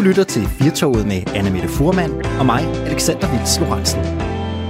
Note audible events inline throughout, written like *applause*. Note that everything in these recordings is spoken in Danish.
Du lytter til Firtoget med Anne Mette Furman og mig, Alexander Vils Lorentzen.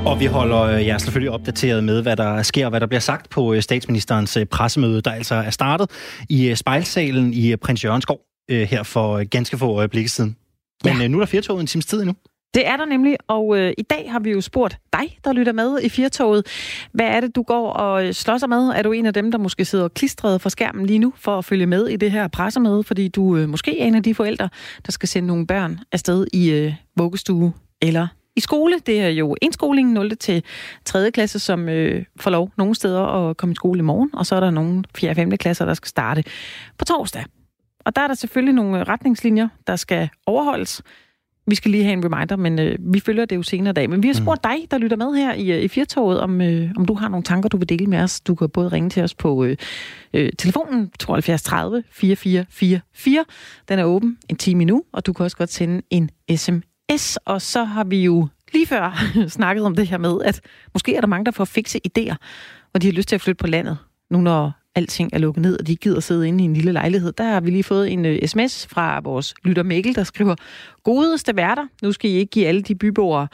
Og vi holder øh, jer selvfølgelig opdateret med, hvad der sker og hvad der bliver sagt på øh, statsministerens øh, pressemøde, der altså er startet i spejlsalen i Prins Jørgenskov her for ganske få øjeblikke siden. Men ja. nu er der Firtoget en times tid endnu. Det er der nemlig, og øh, i dag har vi jo spurgt dig, der lytter med i Firtoget. Hvad er det, du går og øh, slås med? Er du en af dem, der måske sidder klistret for skærmen lige nu for at følge med i det her pressemøde, fordi du øh, måske er en af de forældre, der skal sende nogle børn afsted i øh, vuggestue eller i skole. Det er jo indskoling 0. til 3. klasse, som øh, får lov nogle steder at komme i skole i morgen, og så er der nogle 4. og 5. klasser, der skal starte på torsdag. Og der er der selvfølgelig nogle retningslinjer, der skal overholdes. Vi skal lige have en reminder, men øh, vi følger det jo senere i dag. Men vi har mm. spurgt dig, der lytter med her i, øh, i Firtoget, om, øh, om du har nogle tanker, du vil dele med os. Du kan både ringe til os på øh, øh, telefonen 72 30 4444. Den er åben en time nu, og du kan også godt sende en sms. Og så har vi jo lige før *laughs* snakket om det her med, at måske er der mange, der får fikse idéer, og de har lyst til at flytte på landet, nu når alting er lukket ned, og de gider sidde inde i en lille lejlighed. Der har vi lige fået en uh, sms fra vores lytter Mikkel, der skriver, Godeste værter, nu skal I ikke give alle de byboere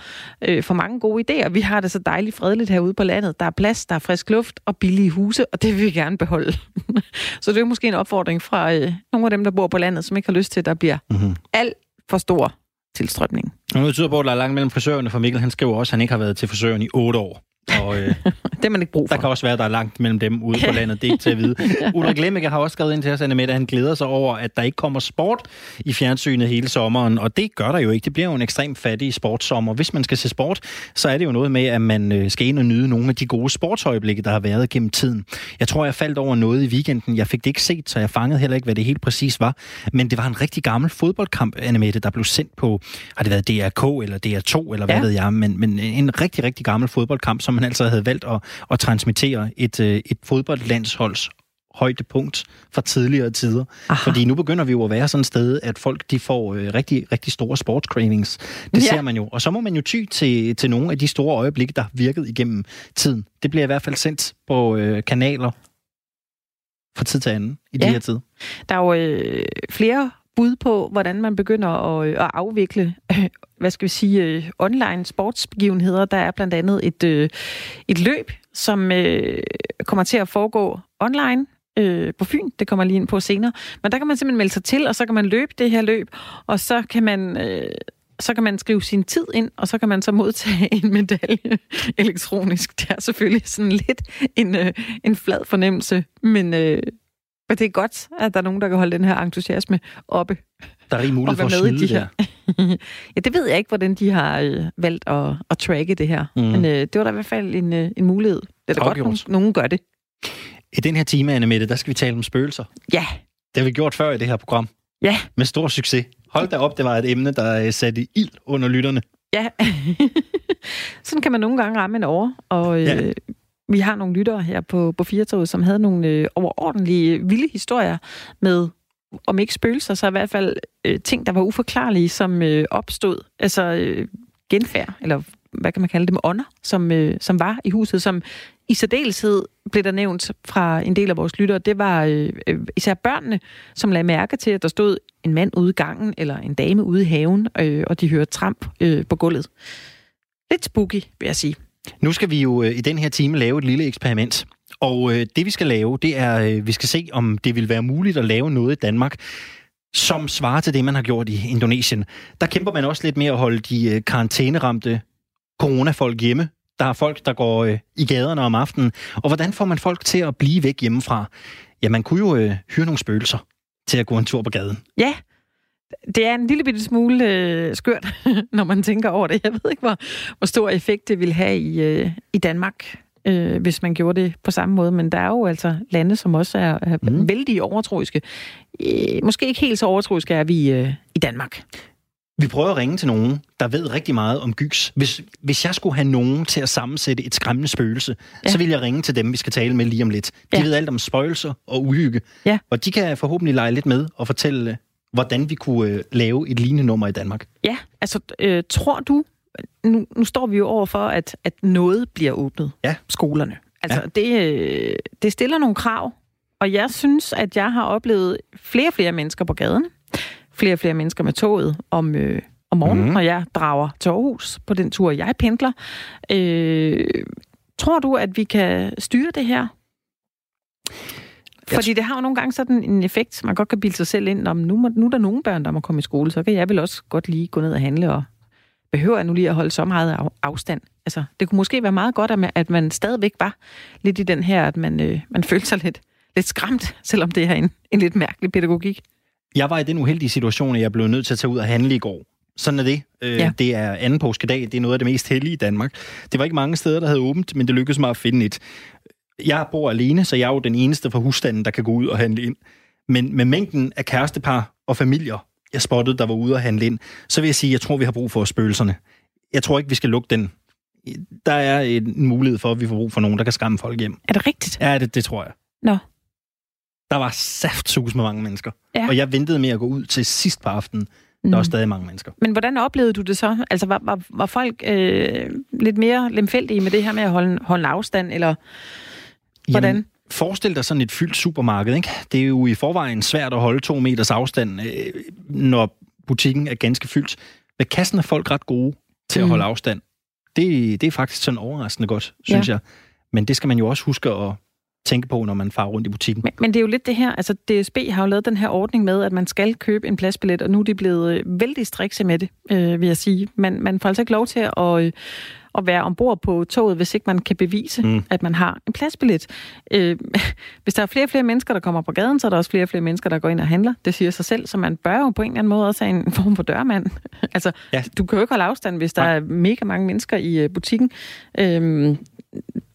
uh, for mange gode idéer. Vi har det så dejligt fredeligt herude på landet. Der er plads, der er frisk luft og billige huse, og det vil vi gerne beholde. *laughs* så det er måske en opfordring fra uh, nogle af dem, der bor på landet, som ikke har lyst til, at der bliver mm-hmm. alt for stor tilstrømning. Og nu tyder på, at der er langt mellem frisørerne for Mikkel. Han skriver også, at han ikke har været til frisøren i otte år. Og, øh, *laughs* det er man ikke brug for. Der kan også være, at der er langt mellem dem ude på landet. Det er ikke til at vide. *laughs* Ulrik Lemmeke har også skrevet ind til os, at han glæder sig over, at der ikke kommer sport i fjernsynet hele sommeren. Og det gør der jo ikke. Det bliver jo en ekstremt fattig sportssommer. Hvis man skal se sport, så er det jo noget med, at man øh, skal ind og nyde nogle af de gode sportsøjeblikke, der har været gennem tiden. Jeg tror, jeg faldt over noget i weekenden. Jeg fik det ikke set, så jeg fangede heller ikke, hvad det helt præcis var. Men det var en rigtig gammel fodboldkamp, Annemette, der blev sendt på, har det været DRK eller DR2, eller hvad ja. ved jeg, men, men en rigtig, rigtig gammel fodboldkamp, som man altså havde valgt at, at transmittere et, øh, et fodboldlandsholds højdepunkt fra tidligere tider. Aha. Fordi nu begynder vi jo at være sådan et sted, at folk de får øh, rigtig, rigtig store sportscravings. Det ja. ser man jo. Og så må man jo ty til, til nogle af de store øjeblikke, der har virket igennem tiden. Det bliver i hvert fald sendt på øh, kanaler fra tid til anden i ja. de her tider. Der er jo øh, flere bud på, hvordan man begynder at, øh, at afvikle, *laughs* hvad skal vi sige, øh, online sportsbegivenheder. Der er blandt andet et, øh, et løb, som kommer til at foregå online på Fyn. Det kommer lige ind på senere. Men der kan man simpelthen melde sig til, og så kan man løbe det her løb, og så kan man så kan man skrive sin tid ind, og så kan man så modtage *laughs* en medalje elektronisk. Det er selvfølgelig sådan lidt en, en flad fornemmelse, men men det er godt, at der er nogen, der kan holde den her entusiasme oppe. Der er rig mulighed for at snyde de her. *laughs* ja, det ved jeg ikke, hvordan de har øh, valgt at, at tracke det her. Mm. Men øh, det var da i hvert fald en, øh, en mulighed. Det er da godt, nogen, nogen gør det. I den her time, Anne Mette, der skal vi tale om spøgelser. Ja. Det har vi gjort før i det her program. Ja. Med stor succes. Hold da op, det var et emne, der øh, satte ild under lytterne. Ja. *laughs* Sådan kan man nogle gange ramme en over. Og øh, ja. Vi har nogle lyttere her på, på Firtoget, som havde nogle øh, overordentlige øh, vilde historier med, om ikke spøgelser, så i hvert fald øh, ting, der var uforklarlige, som øh, opstod. Altså øh, genfærd, eller hvad kan man kalde dem, ånder, som, øh, som var i huset, som i særdeleshed blev der nævnt fra en del af vores lyttere, det var øh, øh, især børnene, som lagde mærke til, at der stod en mand ude i gangen, eller en dame ude i haven, øh, og de hørte tramp øh, på gulvet. Lidt spooky, vil jeg sige. Nu skal vi jo øh, i den her time lave et lille eksperiment. Og øh, det vi skal lave, det er, øh, vi skal se, om det vil være muligt at lave noget i Danmark, som svarer til det, man har gjort i Indonesien. Der kæmper man også lidt med at holde de øh, karantæneramte coronafolk hjemme. Der er folk, der går øh, i gaderne om aftenen. Og hvordan får man folk til at blive væk hjemmefra? Ja, man kunne jo øh, hyre nogle spøgelser til at gå en tur på gaden. Ja, det er en lille bitte smule øh, skørt, *laughs* når man tænker over det. Jeg ved ikke, hvor, hvor stor effekt det vil have i, øh, i Danmark, øh, hvis man gjorde det på samme måde. Men der er jo altså lande, som også er, er mm. vældig overtroiske. Øh, måske ikke helt så overtroiske er vi øh, i Danmark. Vi prøver at ringe til nogen, der ved rigtig meget om gyks. Hvis, hvis jeg skulle have nogen til at sammensætte et skræmmende spøgelse, ja. så vil jeg ringe til dem, vi skal tale med lige om lidt. De ja. ved alt om spøgelser og uhygge. Ja. Og de kan forhåbentlig lege lidt med og fortælle hvordan vi kunne øh, lave et lignende nummer i Danmark. Ja, altså øh, tror du, nu, nu står vi jo over for, at, at noget bliver åbnet. Ja. Skolerne. Altså, ja. det, øh, det stiller nogle krav, og jeg synes, at jeg har oplevet flere og flere mennesker på gaden. flere og flere mennesker med toget om, øh, om morgenen, mm. når jeg drager til Aarhus på den tur, jeg pendler. Øh, tror du, at vi kan styre det her? Fordi det har jo nogle gange sådan en effekt, man godt kan bilde sig selv ind, om nu, må, nu er der nogle børn, der må komme i skole, så kan jeg vel også godt lige gå ned og handle, og behøver jeg nu lige at holde så meget afstand. Altså, det kunne måske være meget godt, at man, at man stadigvæk var lidt i den her, at man, øh, man følte sig lidt, lidt skræmt, selvom det er en, en lidt mærkelig pædagogik. Jeg var i den uheldige situation, at jeg blev nødt til at tage ud og handle i går. Sådan er det. Øh, ja. Det er anden påskedag. Det er noget af det mest hellige i Danmark. Det var ikke mange steder, der havde åbent, men det lykkedes mig at finde et. Jeg bor alene, så jeg er jo den eneste fra husstanden, der kan gå ud og handle ind. Men med mængden af kærestepar og familier, jeg spottede, der var ude og handle ind, så vil jeg sige, at jeg tror, vi har brug for spøgelserne. Jeg tror ikke, vi skal lukke den. Der er en mulighed for, at vi får brug for nogen, der kan skræmme folk hjem. Er det rigtigt? Ja, det, det tror jeg. Nå. Der var saftsus med mange mennesker. Ja. Og jeg ventede med at gå ud til sidst på aftenen. Der var mm. stadig mange mennesker. Men hvordan oplevede du det så? Altså, var, var, var folk øh, lidt mere lemfældige med det her med at holde, holde afstand, eller hvordan? Jamen, forestil dig sådan et fyldt supermarked, ikke? Det er jo i forvejen svært at holde to meters afstand, øh, når butikken er ganske fyldt. Ved kassen er folk ret gode til mm. at holde afstand. Det, det er faktisk sådan overraskende godt, synes ja. jeg. Men det skal man jo også huske at tænke på, når man farer rundt i butikken. Men, men det er jo lidt det her, altså DSB har jo lavet den her ordning med, at man skal købe en pladsbillet, og nu er de blevet øh, vældig strikse med det, øh, vil jeg sige. Man, man får altså ikke lov til at, øh, at være ombord på toget, hvis ikke man kan bevise, mm. at man har en pladsbillet. Øh, hvis der er flere og flere mennesker, der kommer på gaden, så er der også flere og flere mennesker, der går ind og handler. Det siger sig selv, så man bør jo på en eller anden måde også have en *laughs* form for dørmand. *laughs* altså, ja. du kan jo ikke holde afstand, hvis der Nej. er mega mange mennesker i øh, butikken. Øh,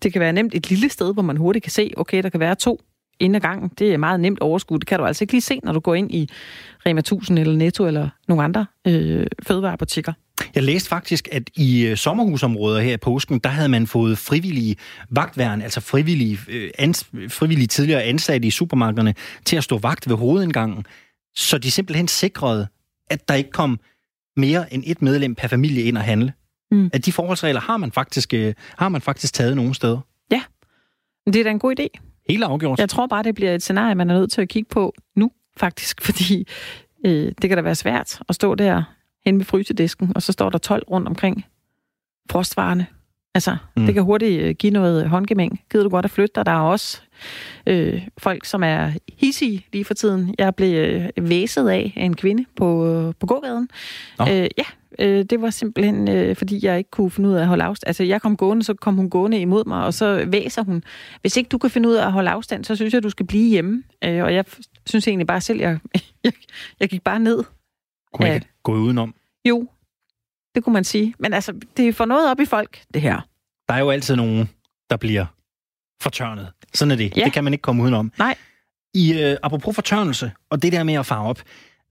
det kan være nemt et lille sted, hvor man hurtigt kan se, okay, der kan være to inden ad gangen. Det er meget nemt overskud. Det kan du altså ikke lige se, når du går ind i Rema 1000 eller Netto eller nogle andre øh, fødevarebutikker. Jeg læste faktisk, at i øh, sommerhusområder her i påsken, der havde man fået frivillige vagtværn, altså frivillige, øh, ans, frivillige tidligere ansatte i supermarkederne, til at stå vagt ved hovedindgangen, så de simpelthen sikrede, at der ikke kom mere end et medlem per familie ind og handle. Mm. At de forholdsregler har man faktisk, øh, har man faktisk taget nogle steder. Ja, det er da en god idé. Helt afgjort. Jeg tror bare, det bliver et scenarie, man er nødt til at kigge på nu, faktisk, fordi øh, det kan da være svært at stå der hen ved frysedisken, og så står der 12 rundt omkring frostvarerne. Altså, mm. det kan hurtigt øh, give noget håndgemæng. Gider du godt at flytte dig? Der er også øh, folk, som er hissige lige for tiden. Jeg blev øh, væset af en kvinde på, øh, på gågaden. Øh, ja, øh, det var simpelthen, øh, fordi jeg ikke kunne finde ud af at holde afstand. Altså, jeg kom gående, så kom hun gående imod mig, og så væser hun. Hvis ikke du kan finde ud af at holde afstand, så synes jeg, du skal blive hjemme. Øh, og jeg synes egentlig bare selv, jeg, *laughs* jeg, jeg gik bare ned. Kunne jeg ikke gå udenom? Jo, det kunne man sige. Men altså, det får noget op i folk, det her. Der er jo altid nogen, der bliver fortørnet. Sådan er det. Ja. Det kan man ikke komme udenom. Nej. I, uh, apropos fortørnelse, og det der med at farve op,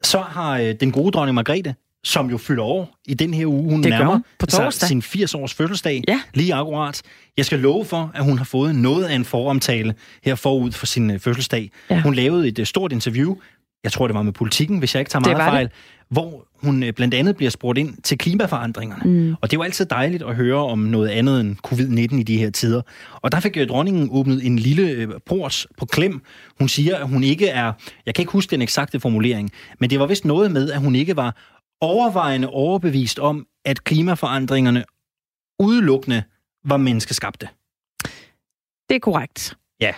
så har uh, den gode dronning Margrethe, som jo fylder år i den her uge, hun det nærmer på sig sin 80-års fødselsdag, ja. lige akkurat. Jeg skal love for, at hun har fået noget af en foromtale her forud for sin uh, fødselsdag. Ja. Hun lavede et uh, stort interview, jeg tror det var med politikken, hvis jeg ikke tager meget fejl, det. hvor hun øh, blandt andet bliver spurgt ind til klimaforandringerne. Mm. Og det jo altid dejligt at høre om noget andet end covid-19 i de her tider. Og der fik øh, dronningen åbnet en lille øh, port på klem. Hun siger, at hun ikke er, jeg kan ikke huske den eksakte formulering, men det var vist noget med, at hun ikke var overvejende overbevist om, at klimaforandringerne udelukkende var menneskeskabte. Det er korrekt. Ja.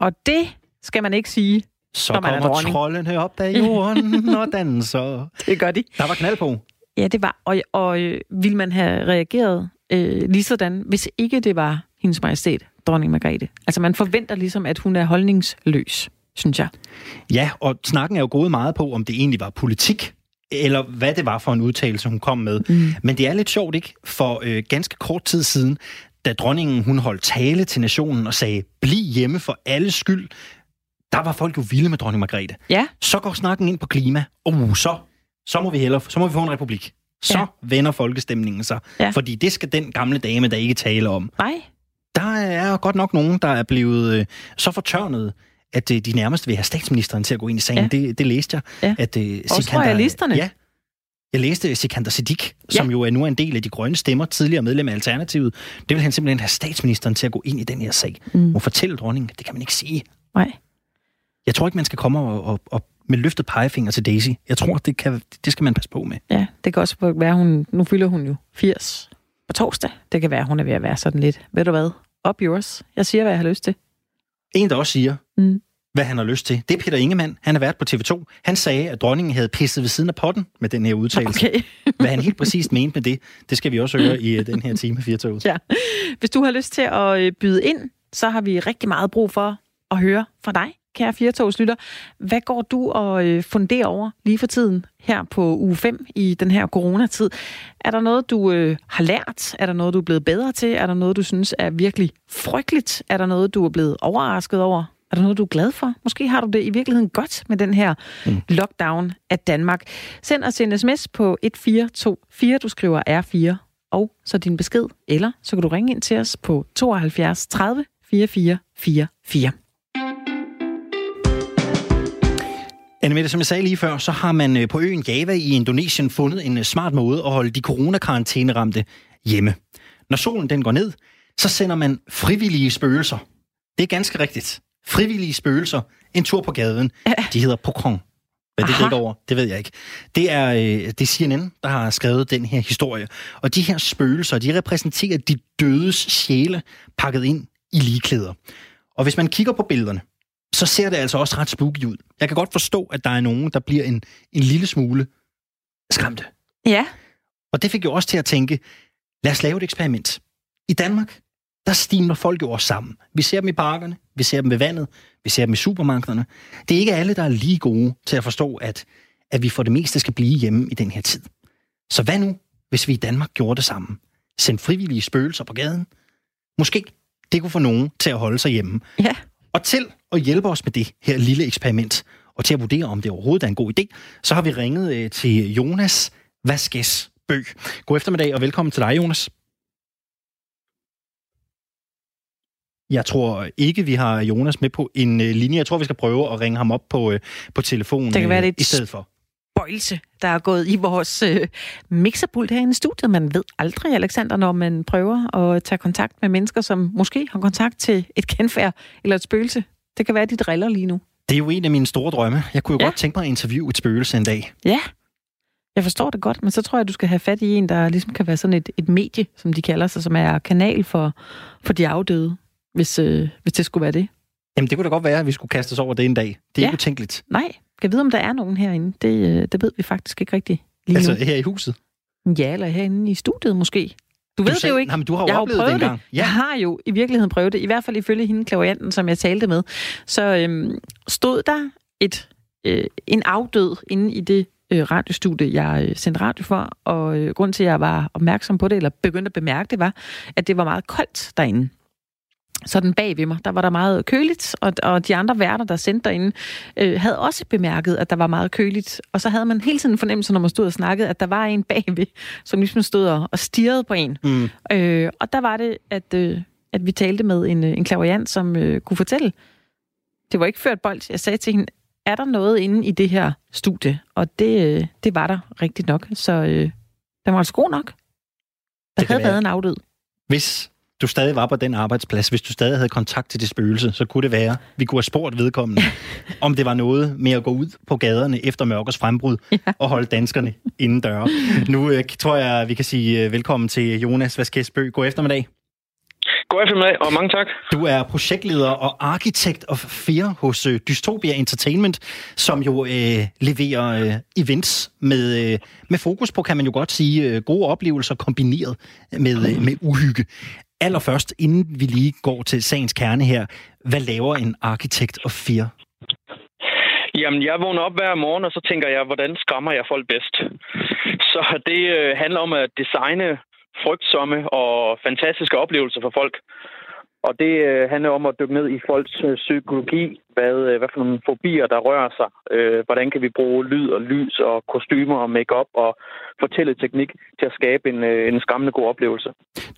Og det skal man ikke sige så når man kommer trollene op af jorden *laughs* og danser. Det gør de. Der var knald på. Ja, det var. Og, og øh, ville man have reageret øh, lige sådan, hvis ikke det var hendes majestæt, dronning Margrethe? Altså man forventer ligesom, at hun er holdningsløs, synes jeg. Ja, og snakken er jo gået meget på, om det egentlig var politik, eller hvad det var for en udtalelse, hun kom med. Mm. Men det er lidt sjovt, ikke? For øh, ganske kort tid siden, da dronningen hun holdt tale til nationen og sagde, bliv hjemme for alle skyld, der var folk jo vilde med dronning Margrethe. Ja. Så går snakken ind på klima. Uh, så, så må vi hellere, så må vi få en republik. Så ja. vender folkestemningen sig. Ja. Fordi det skal den gamle dame, der ikke tale om. Nej. Der er godt nok nogen, der er blevet øh, så fortørnet, at øh, de nærmest vil have statsministeren til at gå ind i sagen. Ja. Det, det læste jeg. Ja. At, øh, Også Sikander. Ja, jeg læste Sikander Siddiq, som ja. jo er nu en del af de grønne stemmer, tidligere medlem af Alternativet. Det vil han simpelthen have statsministeren til at gå ind i den her sag. Mm. Og fortælle dronningen, det kan man ikke sige. Nej jeg tror ikke, man skal komme og, og, og med løftet pegefinger til Daisy. Jeg tror, det, kan, det skal man passe på med. Ja, det kan også være, hun... Nu fylder hun jo 80 på torsdag. Det kan være, hun er ved at være sådan lidt... Ved du hvad? Up yours. Jeg siger, hvad jeg har lyst til. En, der også siger, mm. hvad han har lyst til, det er Peter Ingemann. Han er vært på TV2. Han sagde, at dronningen havde pisset ved siden af potten med den her udtalelse. Okay. *laughs* hvad han helt præcist mente med det, det skal vi også høre i uh, den her time 4 Ja. Hvis du har lyst til at øh, byde ind, så har vi rigtig meget brug for at høre fra dig kære Firtogslytter. Hvad går du og øh, funderer over lige for tiden her på uge 5 i den her coronatid? Er der noget, du øh, har lært? Er der noget, du er blevet bedre til? Er der noget, du synes er virkelig frygteligt? Er der noget, du er blevet overrasket over? Er der noget, du er glad for? Måske har du det i virkeligheden godt med den her mm. lockdown af Danmark. Send os en sms på 1424, du skriver R4, og så din besked, eller så kan du ringe ind til os på 72 30 44 44. Annemette, som jeg sagde lige før, så har man øh, på øen Java i Indonesien fundet en øh, smart måde at holde de coronakarantæneramte hjemme. Når solen den går ned, så sender man frivillige spøgelser. Det er ganske rigtigt. Frivillige spøgelser. En tur på gaden. De hedder Pokron. Hvad det dækker over, det ved jeg ikke. Det er, øh, det er CNN, der har skrevet den her historie. Og de her spøgelser, de repræsenterer de dødes sjæle pakket ind i ligeklæder. Og hvis man kigger på billederne, så ser det altså også ret spooky ud. Jeg kan godt forstå, at der er nogen, der bliver en, en lille smule skræmte. Ja. Og det fik jo også til at tænke, lad os lave et eksperiment. I Danmark, der stimler folk jo også sammen. Vi ser dem i parkerne, vi ser dem ved vandet, vi ser dem i supermarkederne. Det er ikke alle, der er lige gode til at forstå, at, at vi for det meste skal blive hjemme i den her tid. Så hvad nu, hvis vi i Danmark gjorde det sammen? Send frivillige spøgelser på gaden? Måske det kunne få nogen til at holde sig hjemme. Ja. Og til at hjælpe os med det her lille eksperiment, og til at vurdere, om det overhovedet er en god idé, så har vi ringet øh, til Jonas Vaskes Bø. God eftermiddag, og velkommen til dig, Jonas. Jeg tror ikke, vi har Jonas med på en øh, linje. Jeg tror, vi skal prøve at ringe ham op på, øh, på telefonen det kan være, det i stedet for. Bøjelse, der er gået i vores øh, mixerpult herinde i studiet. Man ved aldrig, Alexander, når man prøver at tage kontakt med mennesker, som måske har kontakt til et *laughs* kendfærd eller et spøgelse. Det kan være, de driller lige nu. Det er jo en af mine store drømme. Jeg kunne jo ja. godt tænke mig at interviewe et spøgelse en dag. Ja, jeg forstår det godt, men så tror jeg, du skal have fat i en, der ligesom kan være sådan et, et medie, som de kalder sig, som er kanal for, for de afdøde, hvis, øh, hvis det skulle være det. Jamen, det kunne da godt være, at vi skulle kaste os over det en dag. Det er ja. ikke utænkeligt. Nej, kan vide, om der er nogen herinde. Det, øh, det ved vi faktisk ikke rigtigt lige Altså nu. her i huset? Ja, eller herinde i studiet måske. Du ved du det jo ikke. Nej, men du har jo jeg oplevet har det prøvet engang. det. Jeg har jo i virkeligheden prøvet det. I hvert fald ifølge hende, klavianten, som jeg talte med. Så øhm, stod der et, øh, en afdød inde i det øh, radiostudie, jeg øh, sendte radio for. Og øh, grund til, at jeg var opmærksom på det, eller begyndte at bemærke det, var, at det var meget koldt derinde sådan bag ved mig, der var der meget køligt, og, og de andre værter, der sendte derinde, øh, havde også bemærket, at der var meget køligt. Og så havde man hele tiden en fornemmelse, når man stod og snakkede, at der var en bagved, som ligesom stod og, og stirrede på en. Mm. Øh, og der var det, at, øh, at vi talte med en, en klaverjant, som øh, kunne fortælle, det var ikke ført bold. Jeg sagde til hende, er der noget inde i det her studie? Og det, øh, det var der rigtigt nok. Så øh, den var altså god nok. Der havde være. været en afdød. Hvis du stadig var på den arbejdsplads, hvis du stadig havde kontakt til det spøgelse, så kunne det være, vi kunne have spurgt vedkommende, *laughs* om det var noget med at gå ud på gaderne efter mørkers frembrud ja. og holde danskerne inden døre. Nu øh, tror jeg, vi kan sige øh, velkommen til Jonas Vaskesbø. God eftermiddag. God eftermiddag, og mange tak. Du er projektleder og arkitekt of fear hos øh, Dystopia Entertainment, som jo øh, leverer øh, events med, øh, med fokus på, kan man jo godt sige, øh, gode oplevelser kombineret med, øh, med uhygge allerførst, inden vi lige går til sagens kerne her, hvad laver en arkitekt og fear? Jamen, jeg vågner op hver morgen, og så tænker jeg, hvordan skræmmer jeg folk bedst? Så det øh, handler om at designe frygtsomme og fantastiske oplevelser for folk. Og det øh, handler om at dykke ned i folks øh, psykologi, hvad, øh, hvad for nogle fobier, der rører sig. Øh, hvordan kan vi bruge lyd og lys og kostymer og makeup og fortælleteknik til at skabe en, øh, en skræmmende god oplevelse.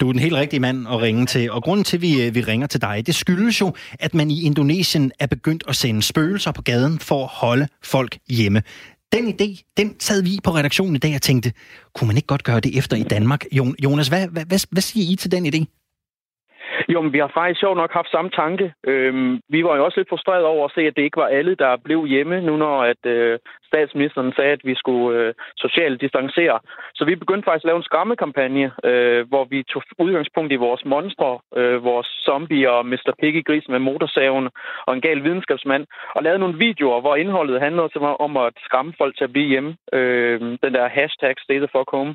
Du er den helt rigtige mand at ringe til, og grunden til, at vi, øh, vi ringer til dig, det skyldes jo, at man i Indonesien er begyndt at sende spøgelser på gaden for at holde folk hjemme. Den idé, den sad vi på redaktionen i dag og tænkte, kunne man ikke godt gøre det efter i Danmark? Jonas, hvad, hvad, hvad, hvad siger I til den idé? Jo, men vi har faktisk sjovt nok haft samme tanke. Øhm, vi var jo også lidt frustreret over at se, at det ikke var alle, der blev hjemme, nu når at, øh, statsministeren sagde, at vi skulle øh, socialt distancere. Så vi begyndte faktisk at lave en skammekampagne, øh, hvor vi tog udgangspunkt i vores monstre, øh, vores zombie og Mr. Piggy Gris med motorsaven og en gal videnskabsmand, og lavede nogle videoer, hvor indholdet handlede om at skamme folk til at blive hjemme. Øh, den der hashtag stay the fuck home.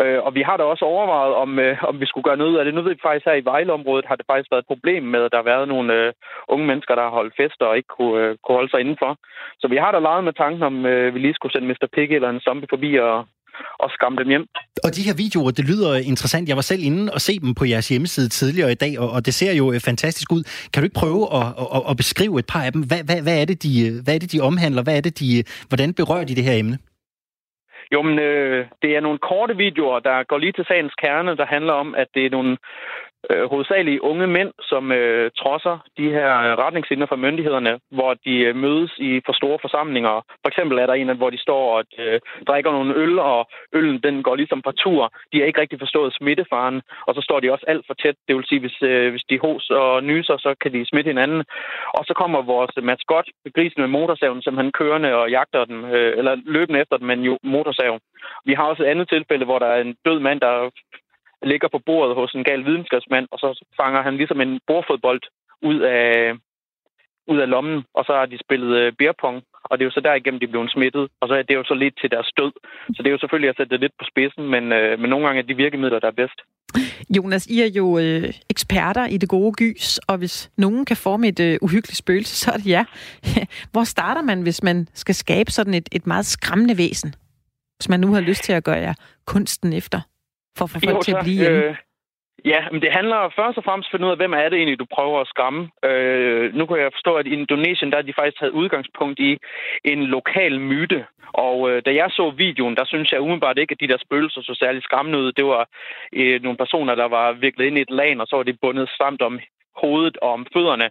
Øh, og vi har da også overvejet, om, øh, om vi skulle gøre noget af det. Nu ved vi faktisk her i Vejleområdet har det faktisk været et problem med, at der har været nogle øh, unge mennesker, der har holdt fester og ikke kunne, øh, kunne holde sig indenfor. Så vi har da leget med tanken om, øh, vi lige skulle sende Mr. Piggy eller en zombie forbi og, og skræmme dem hjem. Og de her videoer, det lyder interessant. Jeg var selv inde og se dem på jeres hjemmeside tidligere i dag, og, og det ser jo øh, fantastisk ud. Kan du ikke prøve at, at, at beskrive et par af dem? Hvad, hvad, hvad, er det, de, hvad er det, de omhandler? Hvad er det, de, hvordan berører de det her emne? Jo, men øh, det er nogle korte videoer, der går lige til sagens kerne, der handler om, at det er nogle øh, hovedsageligt unge mænd, som øh, trodser de her øh, retningslinjer fra myndighederne, hvor de øh, mødes i for store forsamlinger. For eksempel er der en, hvor de står og øh, drikker nogle øl, og øllen den går ligesom på tur. De har ikke rigtig forstået smittefaren, og så står de også alt for tæt. Det vil sige, hvis, øh, hvis de hos og nyser, så kan de smitte hinanden. Og så kommer vores øh, maskot, grisen med motorsaven, som han kørende og jagter dem, øh, eller løbende efter dem med jo motorsav. Vi har også et andet tilfælde, hvor der er en død mand, der ligger på bordet hos en gal videnskabsmand, og så fanger han ligesom en bordfodbold ud af, ud af lommen, og så har de spillet øh, beerpong, og det er jo så derigennem, de blev smittet, og så er det jo så lidt til deres død. Så det er jo selvfølgelig at sætte det lidt på spidsen, men, øh, men nogle gange er de virkemidler, der er bedst. Jonas, I er jo øh, eksperter i det gode gys, og hvis nogen kan forme et øh, uhyggeligt spøgelse, så er det ja. *laughs* Hvor starter man, hvis man skal skabe sådan et, et meget skræmmende væsen? Hvis man nu har lyst til at gøre jer kunsten efter? For at få folk jo, til at blive hjemme? Øh, ja, men det handler først og fremmest at finde ud af, hvem er det egentlig, du prøver at skræmme. Øh, nu kan jeg forstå, at i Indonesien, der er de faktisk taget udgangspunkt i en lokal myte. Og øh, da jeg så videoen, der synes jeg umiddelbart ikke, at de der spøgelser så særlig skræmmende ud. Det var øh, nogle personer, der var viklet ind i et lag, og så var de bundet stramt om hovedet og om fødderne.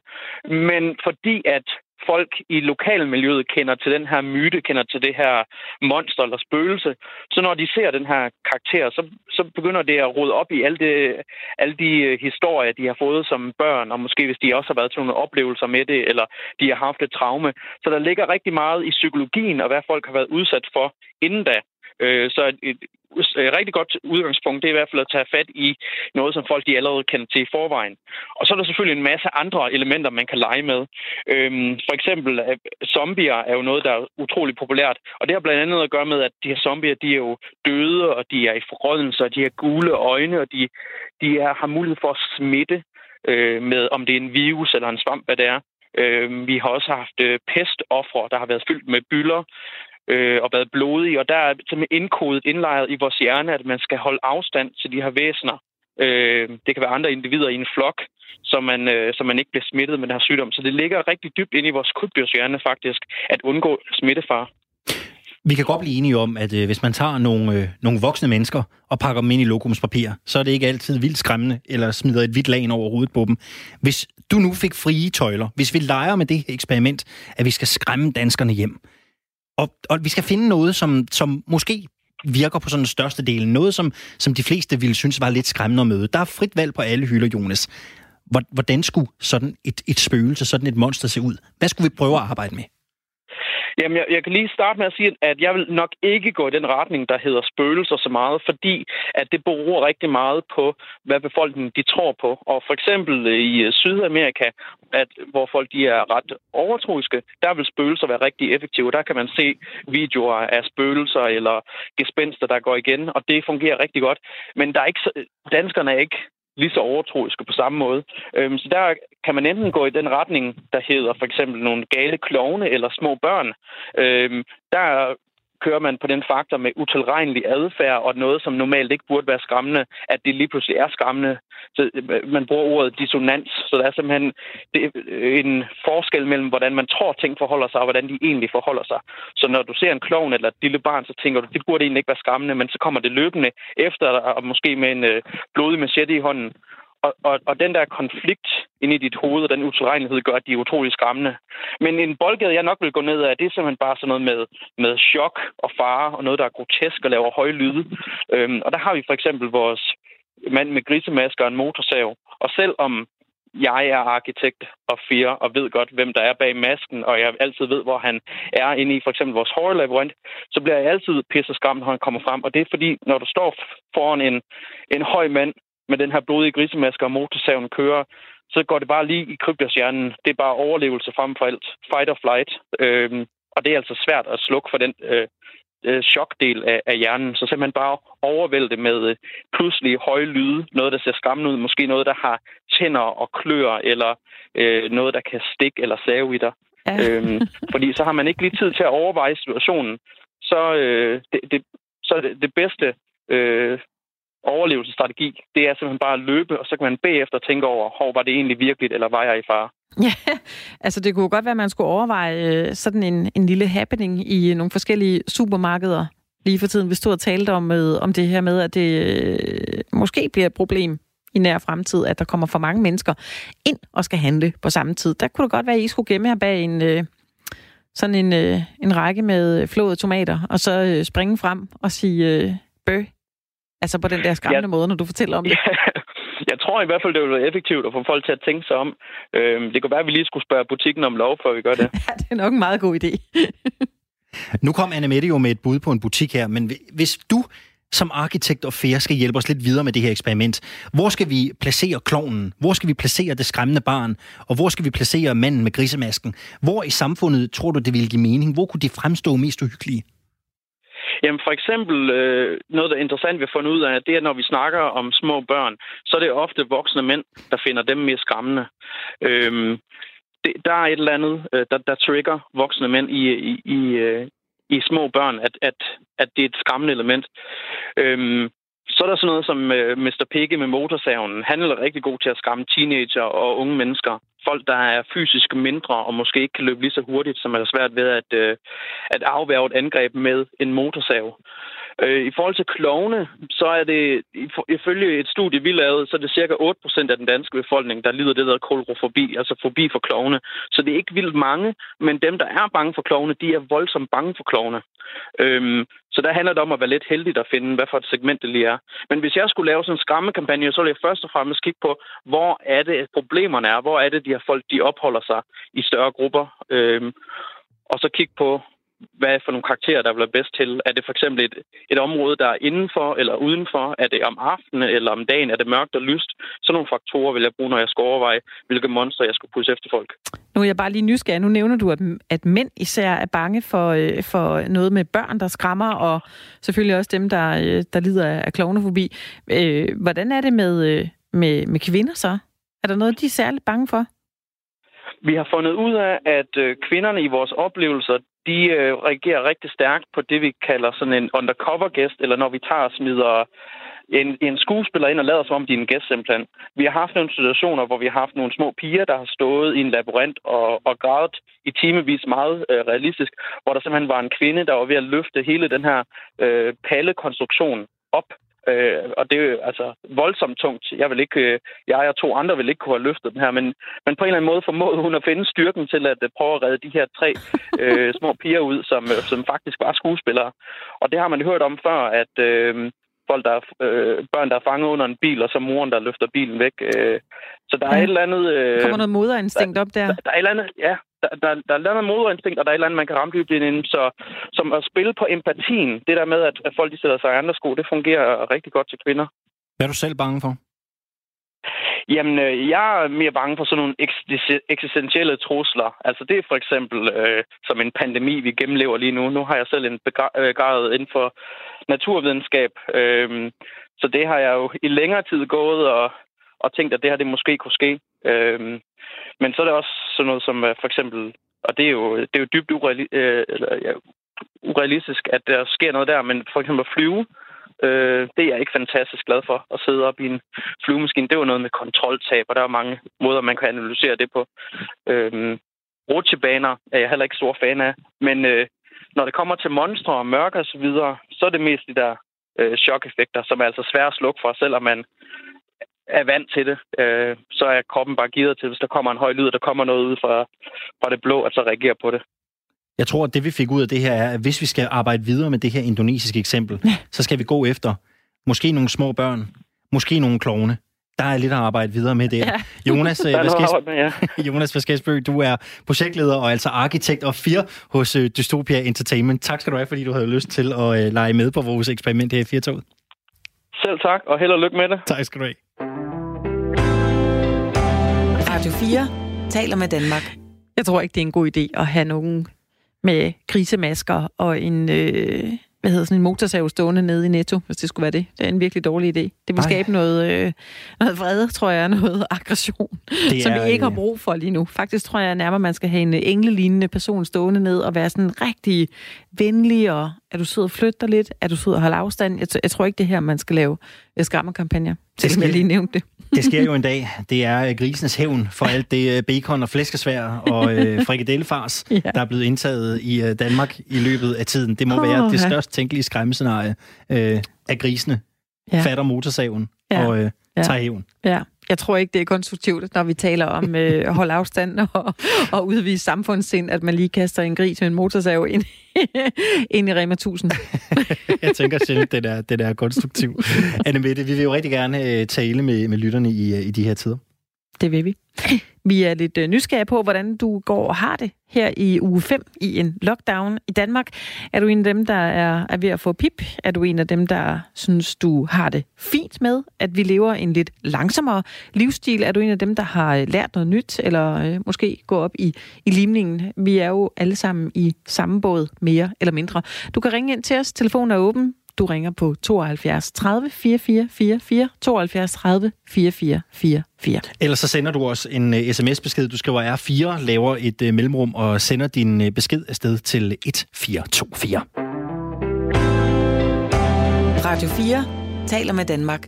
Men fordi at folk i lokalmiljøet kender til den her myte, kender til det her monster eller spøgelse. Så når de ser den her karakter, så, så begynder det at rode op i alle, det, alle de øh, historier, de har fået som børn, og måske hvis de også har været til nogle oplevelser med det, eller de har haft et traume. Så der ligger rigtig meget i psykologien, og hvad folk har været udsat for inden da. Øh, så et, et rigtig godt udgangspunkt, det er i hvert fald at tage fat i noget, som folk de allerede kender til i forvejen. Og så er der selvfølgelig en masse andre elementer, man kan lege med. Øhm, for eksempel, zombier er jo noget, der er utrolig populært. Og det har blandt andet at gøre med, at de her zombier, de er jo døde, og de er i forrådelse, og de har gule øjne, og de, de er, har mulighed for at smitte øh, med, om det er en virus eller en svamp, hvad det er. Øh, vi har også haft øh, pestoffre, der har været fyldt med byller øh, og været blodige, og der er simpelthen indkodet, indlejret i vores hjerne, at man skal holde afstand til de her væsener. Øh, det kan være andre individer i en flok, så man, øh, så man ikke bliver smittet med den her sygdom. Så det ligger rigtig dybt ind i vores krybdyrshjerne faktisk, at undgå smittefar. Vi kan godt blive enige om, at øh, hvis man tager nogle, øh, nogle voksne mennesker og pakker dem ind i lokumspapir, så er det ikke altid vildt skræmmende, eller smider et hvidt lag over hovedet på dem. Hvis du nu fik frie tøjler, hvis vi leger med det eksperiment, at vi skal skræmme danskerne hjem, og, og vi skal finde noget, som, som måske virker på sådan den største del. Noget, som, som de fleste ville synes var lidt skræmmende at møde. Der er frit valg på alle hylder, Jonas. Hvordan skulle sådan et, et spøgelse, sådan et monster se ud? Hvad skulle vi prøve at arbejde med? Jamen, jeg, jeg kan lige starte med at sige, at jeg vil nok ikke gå i den retning, der hedder spøgelser så meget, fordi at det beror rigtig meget på, hvad befolkningen de tror på. Og for eksempel øh, i øh, Sydamerika, at, hvor folk de er ret overtroiske, der vil spøgelser være rigtig effektive. Der kan man se videoer af spøgelser eller gespenster, der går igen, og det fungerer rigtig godt. Men der er ikke, øh, danskerne er ikke lige så overtroiske på samme måde. Øhm, så der kan man enten gå i den retning, der hedder for eksempel nogle gale klovne eller små børn. Øhm, der kører man på den faktor med utilregnelig adfærd og noget, som normalt ikke burde være skræmmende, at det lige pludselig er skræmmende. Så øh, man bruger ordet dissonans, så der er simpelthen øh, en forskel mellem, hvordan man tror, ting forholder sig, og hvordan de egentlig forholder sig. Så når du ser en klovn eller et lille barn, så tænker du, det burde egentlig ikke være skræmmende, men så kommer det løbende efter, og måske med en øh, blodig machete i hånden, og, og, og den der konflikt inde i dit hoved, og den utilregnelighed gør, at de er utrolig skræmmende. Men en boldgade, jeg nok vil gå ned af, det er simpelthen bare sådan noget med, med chok og fare, og noget, der er grotesk og laver høje lyde. Øhm, og der har vi for eksempel vores mand med grisemasker og en motorsav. Og selvom jeg er arkitekt og fire og ved godt, hvem der er bag masken, og jeg altid ved, hvor han er inde i for eksempel vores horror så bliver jeg altid pisse skræmt, når han kommer frem. Og det er fordi, når du står foran en, en høj mand med den her blodige grisemaske og motorsaven kører, så går det bare lige i krybdyrshjernen. Det er bare overlevelse frem for alt. Fight or flight. Øhm, og det er altså svært at slukke for den øh, øh, chokdel af, af hjernen. Så simpelthen bare overvælde med øh, pludselig høje lyde. Noget, der ser skræmmende ud. Måske noget, der har tænder og klør, eller øh, noget, der kan stikke eller save i dig. Ja. Øhm, fordi så har man ikke lige tid til at overveje situationen. Så, øh, det, det, så det, det bedste øh, overlevelsesstrategi, det er simpelthen bare at løbe, og så kan man bagefter tænke over, hvor var det egentlig virkeligt, eller var jeg i fare? *laughs* Ja, altså det kunne godt være, at man skulle overveje øh, sådan en, en lille happening i øh, nogle forskellige supermarkeder lige for tiden. Vi stod og talte om, øh, om det her med, at det måske bliver et problem i nær fremtid, at der kommer for mange mennesker ind og skal handle på samme tid. Der kunne det godt være, at I skulle gemme her bag en, sådan en, en række med flåede tomater, og så springe frem og sige bøh Altså på den der skræmmende ja. måde, når du fortæller om det. Ja. *laughs* Jeg tror i hvert fald, det vil være effektivt at få folk til at tænke sig om. Øhm, det kunne være, at vi lige skulle spørge butikken om lov, før vi gør det. *laughs* ja, det er nok en meget god idé. *laughs* nu kom Anne Mette jo med et bud på en butik her, men hvis du som arkitekt og fære skal hjælpe os lidt videre med det her eksperiment. Hvor skal vi placere klonen? Hvor skal vi placere det skræmmende barn? Og hvor skal vi placere manden med grisemasken? Hvor i samfundet tror du, det ville give mening? Hvor kunne de fremstå mest uhyggelige? Jamen for eksempel, øh, noget der er interessant, vi har fundet ud af, det er, når vi snakker om små børn, så er det ofte voksne mænd, der finder dem mere skræmmende. Øhm, det, der er et eller andet, øh, der, der trigger voksne mænd i, i, i, øh, i små børn, at, at, at det er et skræmmende element. Øhm, så er der sådan noget som øh, Mr. Pigge med motorsaven. Han er rigtig god til at skræmme teenager og unge mennesker folk, der er fysisk mindre og måske ikke kan løbe lige så hurtigt, som er svært ved at, øh, at afværge et angreb med en motorsav. Øh, I forhold til klovne, så er det ifølge et studie, vi lavede, så er det cirka 8% af den danske befolkning, der lider det der kolrofobi, altså fobi for klovne. Så det er ikke vildt mange, men dem, der er bange for klovne, de er voldsomt bange for klovne. Øhm, så der handler det om at være lidt heldig at finde, hvad for et segment det lige er. Men hvis jeg skulle lave sådan en skræmmekampagne, så ville jeg først og fremmest kigge på, hvor er det problemerne er, hvor er det, de her folk de opholder sig i større grupper. Øhm, og så kigge på, hvad for nogle karakterer, der bliver bedst til. Er det for eksempel et, et område, der er indenfor eller udenfor? Er det om aftenen eller om dagen? Er det mørkt og lyst? Sådan nogle faktorer vil jeg bruge, når jeg skal overveje, hvilke monster jeg skal pusse efter folk. Nu er jeg bare lige nysgerrig. Nu nævner du, at, at mænd især er bange for, øh, for noget med børn, der skræmmer, og selvfølgelig også dem, der, øh, der lider af klovnefobi. Øh, hvordan er det med, med, med kvinder så? Er der noget, de er særligt bange for? Vi har fundet ud af, at øh, kvinderne i vores oplevelser, de øh, reagerer rigtig stærkt på det, vi kalder sådan en undercover gæst, eller når vi tager og smider en, en skuespiller ind og lader som om, de er en gæst simpelthen. Vi har haft nogle situationer, hvor vi har haft nogle små piger, der har stået i en labyrint og, og grædet i timevis meget øh, realistisk, hvor der simpelthen var en kvinde, der var ved at løfte hele den her øh, pallekonstruktion op Øh, og det er altså voldsomt tungt. Jeg, vil ikke, øh, jeg og to andre vil ikke kunne have løftet den her, men, men på en eller anden måde formåede hun at finde styrken til at øh, prøve at redde de her tre *laughs* øh, små piger ud, som, øh, som faktisk var skuespillere. Og det har man hørt om før, at øh, folk, der er, øh, børn, der er fanget under en bil, og så moren, der løfter bilen væk. Øh, så der er ja. et eller andet... Øh, Kommer noget moderinstinkt op der? Der, der er et eller andet, ja, der, der, der er noget moderinstinkt, og der er et eller andet, man kan ramme dybt ind Så som at spille på empatien, det der med, at, at folk de sætter sig i andre sko, det fungerer rigtig godt til kvinder. Hvad er du selv bange for? Jamen, øh, jeg er mere bange for sådan nogle eksistentielle trusler. Altså det er for eksempel øh, som en pandemi, vi gennemlever lige nu. Nu har jeg selv en øh, inden for naturvidenskab. Øh, så det har jeg jo i længere tid gået og, og tænkt, at det her det måske kunne ske. Øhm, men så er det også sådan noget som øh, for eksempel, og det er jo, det er jo dybt ureali- øh, eller, ja, urealistisk, at der sker noget der, men for eksempel at flyve, øh, det er jeg ikke fantastisk glad for, at sidde op i en flyvemaskine. Det var noget med kontroltab, og der er mange måder, man kan analysere det på. Øhm, rutsjebaner er jeg heller ikke stor fan af, men øh, når det kommer til monstre og mørke og så videre, så er det mest de der øh, chok-effekter, som er altså svære at slukke for, selvom man er vant til det, øh, så er kroppen bare givet til, hvis der kommer en høj lyd, og der kommer noget ud fra, fra det blå, at så reagere på det. Jeg tror, at det vi fik ud af det her er, at hvis vi skal arbejde videre med det her indonesiske eksempel, ja. så skal vi gå efter måske nogle små børn, måske nogle klovne. Der er lidt at arbejde videre med der. Ja. Jonas, *laughs* Der er noget Vaskes, ja. *laughs* Jonas Vaskesbø, du er projektleder og altså arkitekt og fire hos øh, Dystopia Entertainment. Tak skal du have, fordi du havde lyst til at øh, lege med på vores eksperiment her i Firtoget. Selv tak, og held og lykke med det. Tak skal du have. Radio 4 taler med Danmark. Jeg tror ikke, det er en god idé at have nogen med krisemasker og en, øh, hvad hedder sådan en motorsav stående nede i Netto, hvis det skulle være det. Det er en virkelig dårlig idé. Det vil Ej. skabe noget, øh, noget vrede, tror jeg, noget aggression, Det som er, vi ikke har øh, brug for lige nu. Faktisk tror jeg nærmere, man skal have en englelignende person stående ned og være sådan rigtig venlig, og er du sød og flytte dig lidt? Er du sød og holde afstand? Jeg, t- jeg tror ikke, det er her, man skal lave øh, skræmmerkampagner. Selvom jeg lige nævnte det. Det sker jo en dag. Det er øh, grisenes hævn for alt det øh, bacon og flæskesvær og øh, frikadellefars, *laughs* Ja. der er blevet indtaget i øh, Danmark i løbet af tiden. Det må Åh, være det ja. størst tænkelige skræmmescenarie øh, af grisene. Ja. Fatter motorsaven Ja. og øh, tager hævn. Ja, jeg tror ikke, det er konstruktivt, når vi taler om *laughs* øh, at holde afstand og, og udvise samfundssind, at man lige kaster en gris med en motorsav ind, *laughs* ind i Rema 1000. *laughs* Jeg tænker sjældent, det er, det er konstruktivt. Anne Mette, vi vil jo rigtig gerne øh, tale med, med lytterne i, øh, i de her tider. Det vil vi. Vi er lidt øh, nysgerrige på, hvordan du går og har det her i uge 5 i en lockdown i Danmark. Er du en af dem, der er, er ved at få pip? Er du en af dem, der synes, du har det fint med, at vi lever en lidt langsommere livsstil? Er du en af dem, der har øh, lært noget nyt, eller øh, måske gå op i, i limningen? Vi er jo alle sammen i samme båd, mere eller mindre. Du kan ringe ind til os. Telefonen er åben. Du ringer på 72 30 44 44, 72 30 44 44. Ellers så sender du os en uh, sms-besked. Du skriver R4, laver et uh, mellemrum og sender din uh, besked afsted til 1424. Radio 4 taler med Danmark.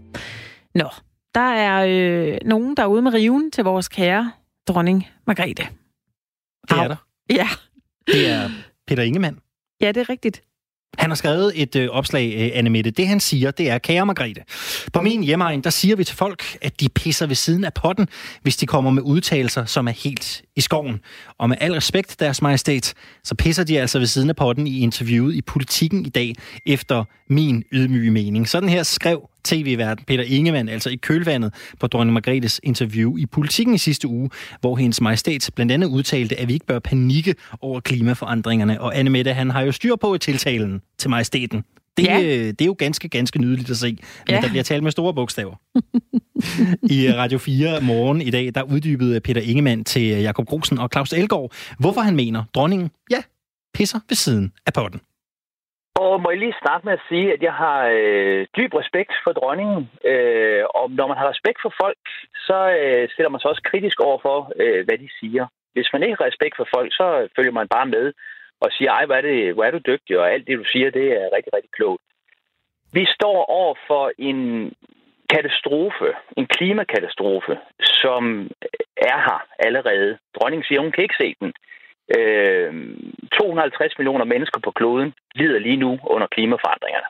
Nå, der er øh, nogen, der er ude med riven til vores kære dronning Margrethe. Det Au. er der. Ja, Det er Peter Ingemann. ja det er rigtigt. Han har skrevet et øh, opslag, øh, Anne Mette. Det han siger, det er, kære Margrethe, på min hjemmeegn, der siger vi til folk, at de pisser ved siden af potten, hvis de kommer med udtalelser, som er helt i skoven. Og med al respekt, deres majestæt, så pisser de altså ved siden af potten i interviewet i Politikken i dag, efter min ydmyge mening. Sådan her skrev tv-verden Peter Ingemann, altså i kølvandet på dronning Margrethes interview i Politikken i sidste uge, hvor hendes majestæt blandt andet udtalte, at vi ikke bør panikke over klimaforandringerne. Og Anne Mette, han har jo styr på i tiltalen til majestæten. Det, Ja. ja. det er jo ganske, ganske nydeligt at se. Men Ja. der bliver talt med store bogstaver. I øh, Radio 4 morgen i dag, der uddybede Peter Ingemann til Jakob Grosen og Claus Elgaard, hvorfor han mener, dronningen, ja, pisser ved siden af potten. Og må jeg lige starte med at sige, at jeg har øh, dyb respekt for dronningen. Øh, og når man har respekt for folk, så øh, stiller man sig også kritisk over for, øh, hvad de siger. Hvis man ikke har respekt for folk, så følger man bare med og siger, ej, hvor er, det, hvor er du dygtig, og alt det, du siger, det er rigtig, rigtig klogt. Vi står over for en katastrofe, en klimakatastrofe, som er her allerede. Dronningen siger, hun kan ikke se den. Øh, 250 millioner mennesker på kloden lider lige nu under klimaforandringerne.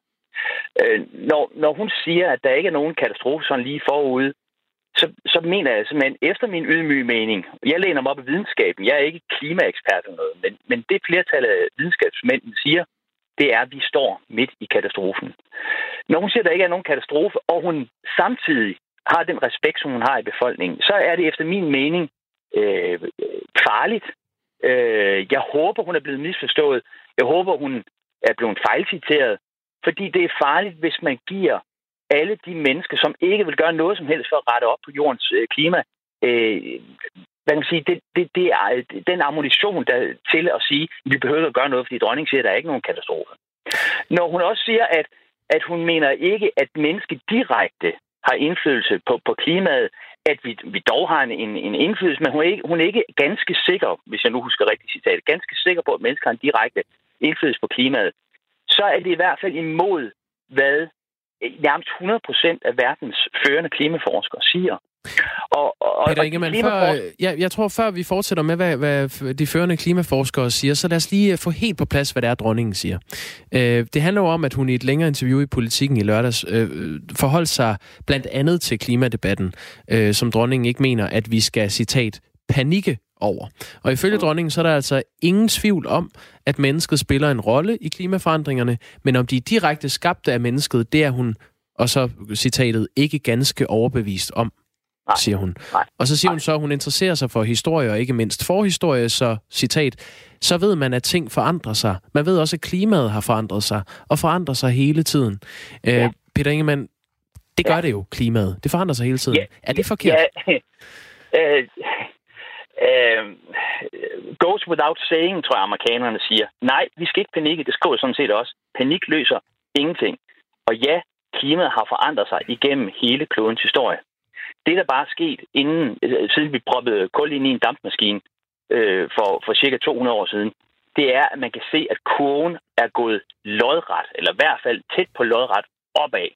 Øh, når, når hun siger, at der ikke er nogen katastrofe sådan lige forude, så, så mener jeg simpelthen, efter min ydmyge mening, jeg læner mig op i videnskaben, jeg er ikke klimaekspert eller noget, men, men det flertal af videnskabsmændene siger, det er, at vi står midt i katastrofen. Når hun siger, at der ikke er nogen katastrofe, og hun samtidig har den respekt, som hun har i befolkningen, så er det efter min mening øh, farligt. Øh, jeg håber, hun er blevet misforstået. Jeg håber, hun er blevet fejlciteret. Fordi det er farligt, hvis man giver alle de mennesker, som ikke vil gøre noget som helst for at rette op på jordens øh, klima, øh, hvad kan man sige, det, det, det er øh, den ammunition der, til at sige, at vi behøver at gøre noget, fordi dronningen siger, at der er ikke nogen katastrofe. Når hun også siger, at, at hun mener ikke, at mennesket direkte har indflydelse på, på klimaet, at vi, vi dog har en, en, en indflydelse, men hun er, ikke, hun er ikke ganske sikker, hvis jeg nu husker rigtigt citatet, ganske sikker på, at mennesker har en direkte indflydelse på klimaet, så er det i hvert fald imod, hvad nærmest 100 procent af verdens førende klimaforskere siger. Og, og, Peter Ingemann, klimafor- før, jeg, jeg tror, før vi fortsætter med, hvad, hvad de førende klimaforskere siger, så lad os lige få helt på plads, hvad det er, dronningen siger. Øh, det handler jo om, at hun i et længere interview i Politiken i lørdags øh, forholdt sig blandt andet til klimadebatten, øh, som dronningen ikke mener, at vi skal, citat, panikke over. Og ifølge dronningen, så er der altså ingen tvivl om, at mennesket spiller en rolle i klimaforandringerne, men om de er direkte skabte af mennesket, det er hun Og så citatet, ikke ganske overbevist om, Nej. siger hun. Nej. Og så siger Nej. hun så, at hun interesserer sig for historie, og ikke mindst forhistorie, så citat, så ved man, at ting forandrer sig. Man ved også, at klimaet har forandret sig, og forandrer sig hele tiden. Øh, Ja. Peter Ingemann, det gør Ja. det jo, klimaet. Det forandrer sig hele tiden. Ja. Er det forkert? Ja, *laughs* øh, øh, goes without saying, tror jeg, amerikanerne siger. Nej, vi skal ikke panikke. Det skriver jeg sådan set også. Panik løser ingenting. Og ja, klimaet har forandret sig igennem hele klodens historie. Det, der bare er sket, inden, øh, siden vi proppede kul ind i en dampmaskine øh, for, for cirka 200 år siden, det er, at man kan se, at kurven er gået lodret, eller i hvert fald tæt på lodret opad.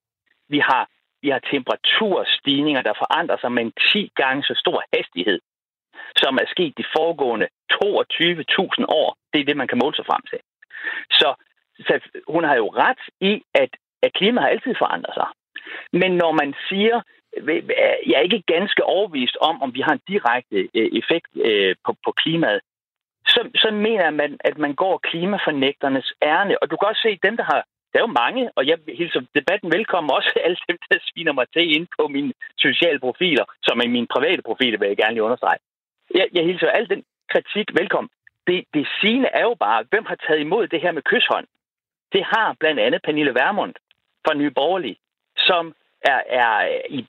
Vi har, vi har temperaturstigninger, der forandrer sig med en 10 gange så stor hastighed, som er sket de foregående 22.000 år. Det er det, man kan måle sig frem til. Så, så hun har jo ret i, at, at klimaet har altid forandret sig. Men når man siger, jeg er ikke ganske overvist om, om vi har en direkte øh, effekt øh, på, på klimaet, så, så mener man, at man går klimafornægternes ærne. Og du kan også se, dem, der har... Der er jo mange, og jeg hilser debatten velkommen også *laughs* alle dem, der sviner mig til ind på mine sociale profiler, som er mine private profiler, vil jeg gerne lige understrege. Jeg, jeg hilser al den kritik velkommen. Det, det sigende er jo bare, hvem har taget imod det her med kysshånd? Det har blandt andet Pernille Vermund fra Nye Borgerlige, som er, er i,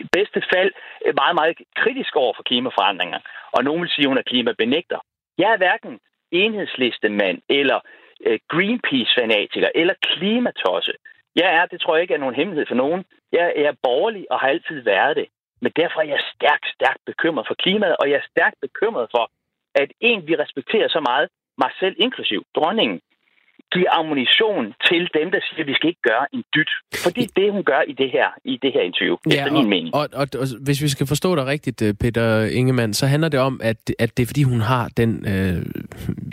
i bedste fald meget, meget kritisk over for klimaforandringer. Og nogen vil sige, at hun er klimabenægter. Jeg er hverken enhedslistemand eller øh, Greenpeace-fanatiker eller klimatosse. Jeg er, det tror jeg ikke er nogen hemmelighed for nogen. Jeg er borgerlig og har altid været det. Men derfor er jeg stærkt, stærkt bekymret for klimaet, og jeg er stærkt bekymret for, at en, vi respekterer så meget, mig selv inklusiv, dronningen, giver ammunition til dem, der siger, at vi skal ikke gøre en dyt. Fordi det, hun gør i det her, i det her interview, ja, efter min og, mening. Og, og, og hvis vi skal forstå dig rigtigt, øh, Peter Ingemann, så handler det om, at, at det er fordi, hun har den øh,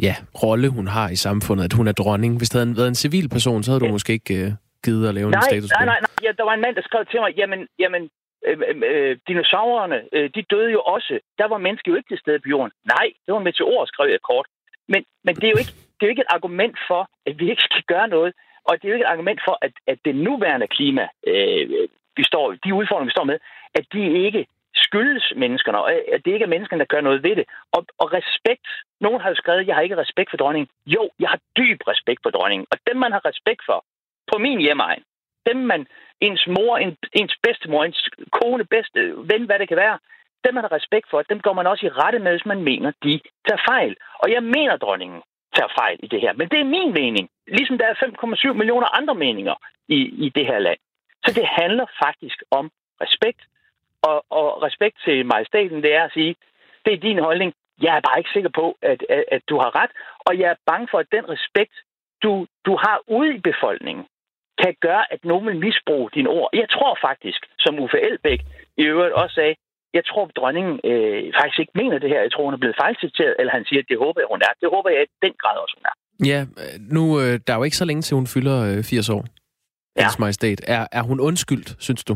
ja, rolle, hun har i samfundet, at hun er dronning. Hvis det havde været en civil person, så havde du Ja. måske ikke øh, givet at lave Nej, en status nej, nej, nej. Ja, der var en mand, der skrev til mig, jamen, jamen Øh, øh, øh, dinosaurerne, øh, de døde jo også. Der var mennesker jo ikke til stede på jorden. Nej, det var en meteor, skrev jeg kort. Men, men det, er jo ikke, det er jo ikke et argument for, at vi ikke skal gøre noget. Og det er jo ikke et argument for, at, at det nuværende klima, øh, vi står, de udfordringer, vi står med, at de ikke skyldes menneskerne, og at det ikke er menneskerne, der gør noget ved det. Og, og respekt. Nogen har jo skrevet, jeg har ikke respekt for dronningen. Jo, jeg har dyb respekt for dronningen. Og dem, man har respekt for, på min hjemmeegn, dem man, ens mor, en, ens bedstemor, ens kone, bedste ven, hvad det kan være, dem er der respekt for, dem går man også i rette med, hvis man mener, de tager fejl. Og jeg mener, dronningen tager fejl i det her. Men det er min mening. Ligesom der er 5,7 millioner andre meninger i, i det her land. Så det handler faktisk om respekt. Og, og respekt til majestaten, det er at sige, det er din holdning. Jeg er bare ikke sikker på, at, at, at du har ret. Og jeg er bange for, at den respekt, du, du har ude i befolkningen, kan gøre, at nogen vil misbruge dine ord. Jeg tror faktisk, som Uffe Elbæk i øvrigt også sagde, jeg tror, at dronningen øh, faktisk ikke mener det her. Jeg tror, hun er blevet fejlciteret, eller han siger, at det håber jeg, hun er. Det håber jeg i den grad også, hun er. Ja, øh, nu øh, der er jo ikke så længe til, hun fylder øh, 80 år. Ja. Hendes majestæt. Er, er hun undskyldt, synes du?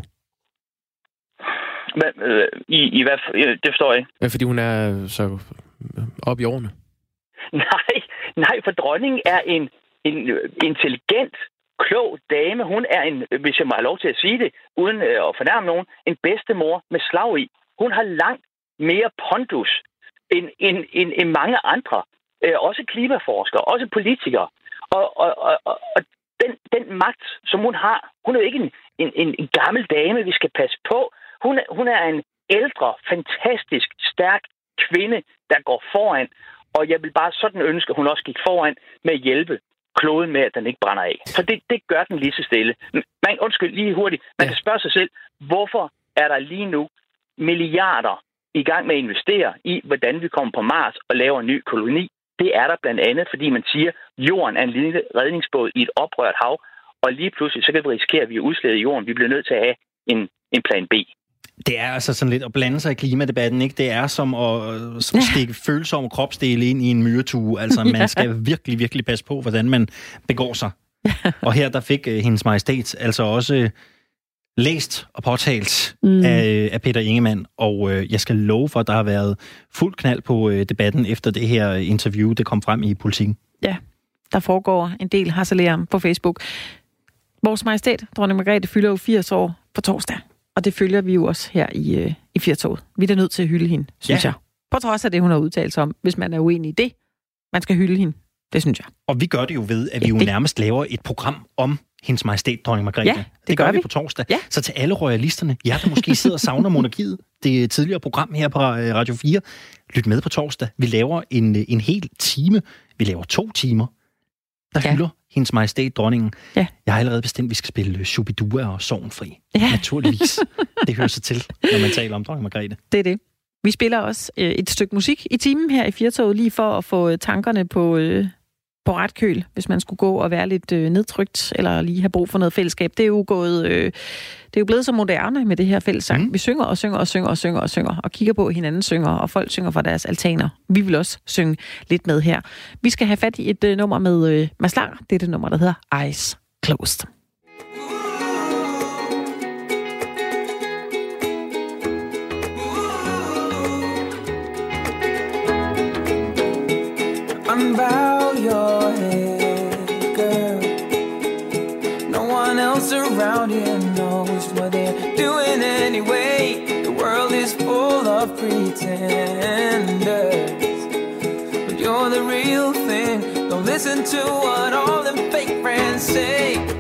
Men, øh, i, i hvad, øh, det forstår jeg ikke. Ja, fordi hun er så øh, op i årene. *laughs* Nej, nej, for dronningen er en, en øh, intelligent, klog dame. Hun er en, hvis jeg må have lov til at sige det, uden øh, at fornærme nogen, en bedstemor med slag i. Hun har langt mere pondus end, end, end, end mange andre. Øh, også klimaforskere, også politikere. Og, og, og, og, og den, den magt, som hun har, hun er jo ikke en, en, en, en gammel dame, vi skal passe på. Hun hun er en ældre, fantastisk, stærk kvinde, der går foran. Og jeg vil bare sådan ønske, at hun også gik foran med at hjælpe kloden med, at den ikke brænder af. For det, det gør den lige så stille. Man, undskyld, lige hurtigt. Man Ja. kan spørge sig selv, hvorfor er der lige nu milliarder i gang med at investere i, hvordan vi kommer på Mars og laver en ny koloni? Det er der blandt andet, fordi man siger, at jorden er en lille redningsbåd i et oprørt hav, og lige pludselig så kan vi risikere, at vi er udslædet i jorden. Vi bliver nødt til at have en, en plan B. Det er altså sådan lidt at blande sig i klimadebatten, ikke? Det er som at øh, stikke følsomme kropsdele ind i en myretue. Altså, *laughs* man skal virkelig, virkelig passe på, hvordan man begår sig. Og her, der fik uh, hendes majestæt altså også uh, læst og påtalt Mm. af, af Peter Ingemann, og uh, jeg skal love for, at der har været fuld knald på uh, debatten efter det her interview, det kom frem i politikken. Ja, der foregår en del harcelere på Facebook. Vores majestæt, dronning Margrethe, fylder jo 80 år på torsdag. Og det følger vi jo også her i, øh, i Firtoget. Vi er da nødt til at hylde hende, synes Ja. jeg. På trods af det, hun har udtalt sig om. Hvis man er uenig i det, man skal hylde hende. Det synes jeg. Og vi gør det jo ved, at vi Ja, jo det- nærmest laver et program om hendes majestæt, dronning Margrethe. Ja, det gør vi vi. på torsdag. Ja. Så til alle royalisterne, jer der måske sidder og savner monarkiet, *laughs* det tidligere program her på øh, Radio 4, lyt med på torsdag. Vi laver en, øh, en hel time. Vi laver to timer, der ja. hylder hendes majestæt, dronningen. Ja. Jeg har allerede bestemt, at vi skal spille øh, Shubidua og Sovnfri. Ja. Naturligvis. *laughs* det hører sig til, når man taler om dronning Margrethe. Det er det. Vi spiller også øh, et stykke musik i timen her i Firtoget, lige for at få øh, tankerne på, øh, på ret køl, hvis man skulle gå og være lidt øh, nedtrykt, eller lige have brug for noget fællesskab. Det er jo gået... Øh, det er jo blevet så moderne med det her fællessang. Mm. Mm. Vi synger og synger og synger og synger og synger, og kigger på, hinanden synger, og folk synger fra deres altaner. Vi vil også synge lidt med her. Vi skal have fat i et øh, nummer med øh, Mads Langer. Det er det nummer, der hedder Eyes Closed. Unbow around here knows what they're doing anyway. The world is full of pretenders, but you're the real thing. Don't listen to what all them fake friends say.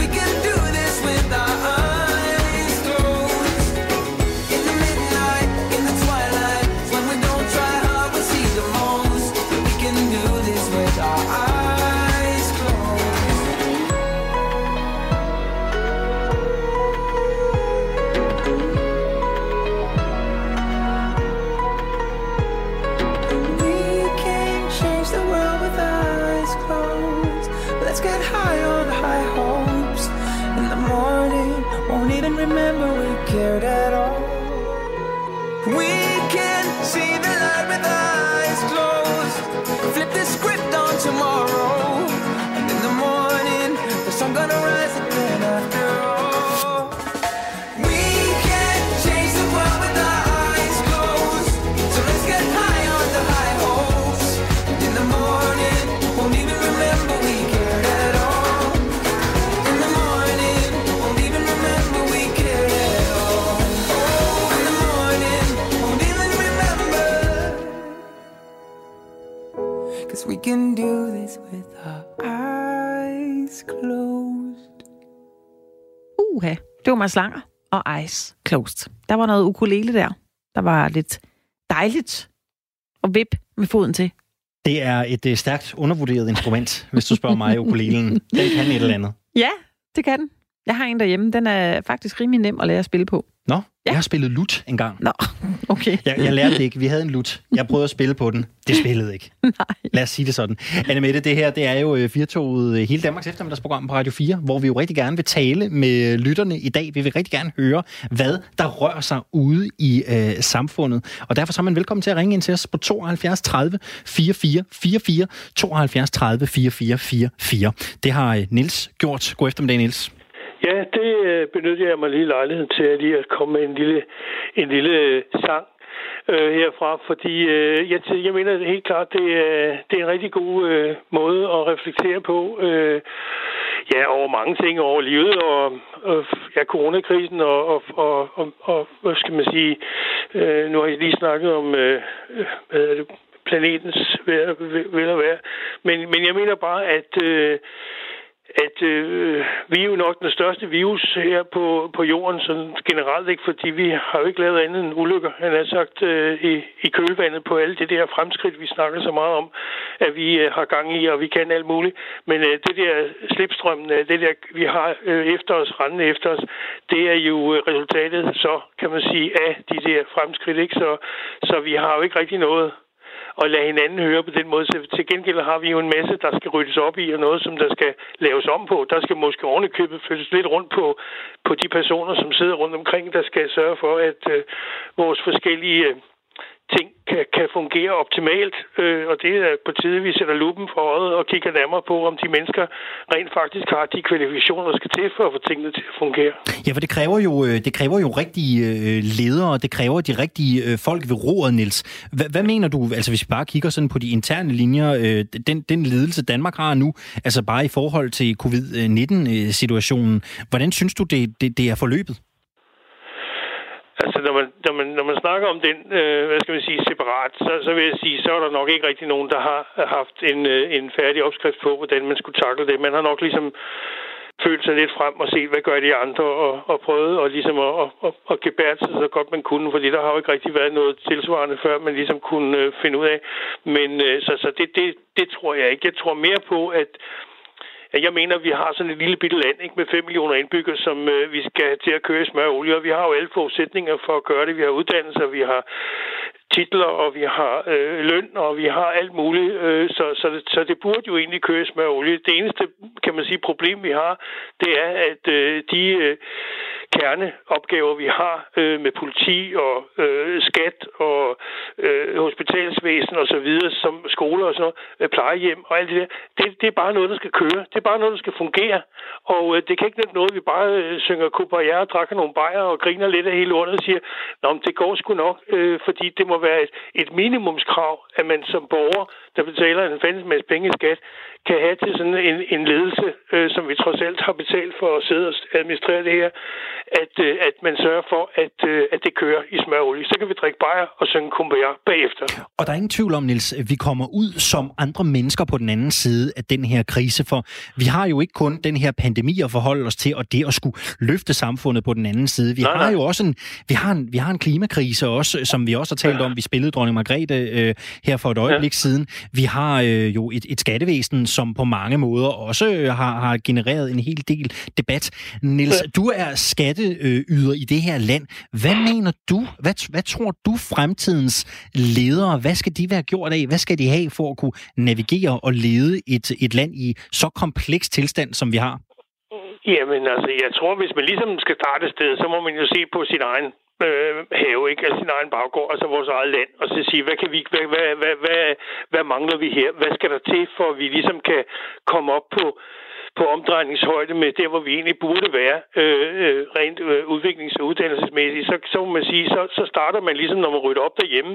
We can det var Mads Langer og Eyes Closed. Der var noget ukulele der. Der var lidt dejligt og vip med foden til. Det er et øh, stærkt undervurderet instrument, hvis du spørger mig, ukulelen. Den kan et eller andet. Ja, det kan den. Jeg har en derhjemme. Den er faktisk rimelig nem at lære at spille på. Nå, Jeg har spillet lut en gang. Nå, okay. Jeg, jeg lærte det ikke. Vi havde en lut. Jeg prøvede at spille på den. Det *laughs* spillede ikke. Nej. Lad os sige det sådan. Anne Mette, det her det er jo øh, Firtoget øh, hele Danmarks eftermiddagsprogram på Radio 4, hvor vi jo rigtig gerne vil tale med lytterne i dag. Vi vil rigtig gerne høre, hvad der rører sig ude i øh, samfundet. Og derfor så er man velkommen til at ringe ind til os på 72 30 44 44 72 30 44 44. Det har øh, Nils gjort. God eftermiddag, Nils. Ja, det øh, benytter jeg mig lige lejligheden til at lige at komme med en lille, en lille øh, sang øh, herfra, fordi øh, jeg, jeg mener helt klart, det er, det er en rigtig god øh, måde at reflektere på. Øh, ja, over mange ting over livet, og, og ja, coronakrisen, og, og, og, og, og hvad skal man sige, øh, nu har jeg lige snakket om, øh, hvad er det, planetens vejr, vel og være. Men, men jeg mener bare, at øh, at øh, vi er jo nok den største virus her på, på jorden, sådan generelt ikke, fordi vi har jo ikke lavet andet end ulykker, han har sagt, øh, i, i kølvandet på alle det der fremskridt, vi snakker så meget om, at vi øh, har gang i, og vi kan alt muligt. Men øh, det der slipstrømmen, øh, det der vi har øh, efter os, rendende efter os, det er jo øh, resultatet, så kan man sige, af de der fremskridt, ikke? Så, så vi har jo ikke rigtig noget og lade hinanden høre på den måde. Så til gengæld har vi jo en masse, der skal ryddes op i, og noget, som der skal laves om på. Der skal måske ovenikøbet flyttes lidt rundt på, på de personer, som sidder rundt omkring, der skal sørge for, at øh, vores forskellige øh, ting kan, kan fungere optimalt, øh, og det er på tide, vi sætter lupen for øjet og kigger nærmere på, om de mennesker rent faktisk har de kvalifikationer, der skal til for at få tingene til at fungere. Ja, for det kræver jo, øh, det kræver jo rigtige øh, ledere, det kræver de rigtige øh, folk ved roret, Niels. Hvad, hvad mener du, altså hvis vi bare kigger sådan på de interne linjer, øh, den, den ledelse Danmark har nu, altså bare i forhold til covid-19-situationen, hvordan synes du, det, det, det er forløbet? Altså, når man, når man, når man snakker om den, øh, hvad skal man sige, separat, så, så vil jeg sige, så er der nok ikke rigtig nogen, der har haft en, øh, en færdig opskrift på, hvordan man skulle takle det. Man har nok ligesom følt sig lidt frem og set, hvad gør de andre, og, og prøvet og ligesom at, at, at, at gebære sig så godt man kunne, fordi der har jo ikke rigtig været noget tilsvarende før, man ligesom kunne øh, finde ud af. Men øh, så, så det, det, det tror jeg ikke. Jeg tror mere på, at jeg mener, at vi har sådan et lille bitte land ikke, med 5 millioner indbyggere, som øh, vi skal til at køre i smør og olie, og vi har jo alle forudsætninger for at gøre det. Vi har uddannelser, vi har titler, og vi har øh, løn, og vi har alt muligt. Øh, så, så, det, så det burde jo egentlig køre med olie. Det eneste, kan man sige, problem vi har, det er, at øh, de øh, kerneopgaver, vi har øh, med politi og øh, skat og øh, hospitalsvæsen og så videre, som skoler og sådan noget, øh, plejehjem og alt det der, det, det er bare noget, der skal køre. Det er bare noget, der skal fungere. Og øh, det kan ikke nytte noget, vi bare øh, synger kubajer og trækker nogle bajer og griner lidt af hele lortet og siger, Nå, men det går sgu nok, øh, fordi det må være et, et minimumskrav, at man som borger, der betaler en fælles masse penge i skat, kan have til sådan en, en ledelse, øh, som vi trods alt har betalt for at sidde og administrere det her, at, øh, at man sørger for, at, øh, at det kører i smørolie. Så kan vi drikke bajer og synge kumbaya bagefter. Og der er ingen tvivl om, Nils, vi kommer ud som andre mennesker på den anden side af den her krise, for vi har jo ikke kun den her pandemi at forholde os til, og det at skulle løfte samfundet på den anden side. Vi Nej, har nej. jo også en, vi har en, vi har en klimakrise også, som vi også har talt om. Vi spillede dronning Margrethe øh, her for et øjeblik siden. Vi har øh, jo et, et skattevæsen, som på mange måder også øh, har, har genereret en hel del debat. Nils, du er skatteyder i det her land. Hvad mener du? Hvad, hvad tror du fremtidens ledere, hvad skal de være gjort af? Hvad skal de have for at kunne navigere og lede et, et land i så kompleks tilstand, som vi har? Jamen altså, jeg tror, hvis man ligesom skal starte et sted, så må man jo se på sin egen øh, have, ikke? Altså sin egen baggård, altså vores eget land, og så sige, hvad, kan vi, hvad, hvad, hvad, hvad, hvad mangler vi her? Hvad skal der til, for at vi ligesom kan komme op på på omdrejningshøjde med der, hvor vi egentlig burde være øh, øh, rent øh, udviklings- og uddannelsesmæssigt, så, så må man sige, så, så starter man ligesom, når man rydder op derhjemme,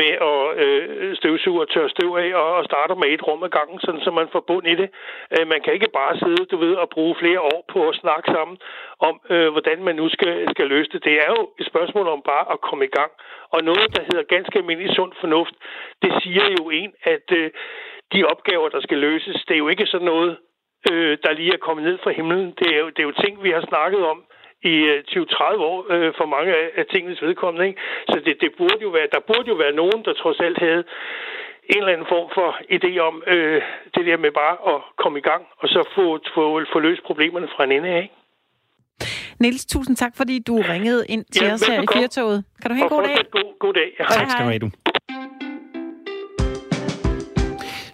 med at øh, støvsuge og tørre støv af, og, og starter med et rum ad gangen, sådan, så man får bund i det. Øh, man kan ikke bare sidde, du ved, og bruge flere år på at snakke sammen om, øh, hvordan man nu skal, skal løse det. Det er jo et spørgsmål om bare at komme i gang. Og noget, der hedder ganske almindelig sund fornuft, det siger jo en, at øh, de opgaver, der skal løses, det er jo ikke sådan noget, øh, der lige er kommet ned fra himlen. Det er jo, det er jo ting, vi har snakket om i øh, 20-30 år øh, for mange af, tingenes vedkommende. Ikke? Så det, det burde jo være, der burde jo være nogen, der trods alt havde en eller anden form for idé om øh, det der med bare at komme i gang, og så få, få, få løst problemerne fra en ende af. Ikke? Niels, tusind tak, fordi du ringede ind til Ja, os her i. Firtoget. Kan du have en god dag? god, god dag. Ja. Tak skal du have, du.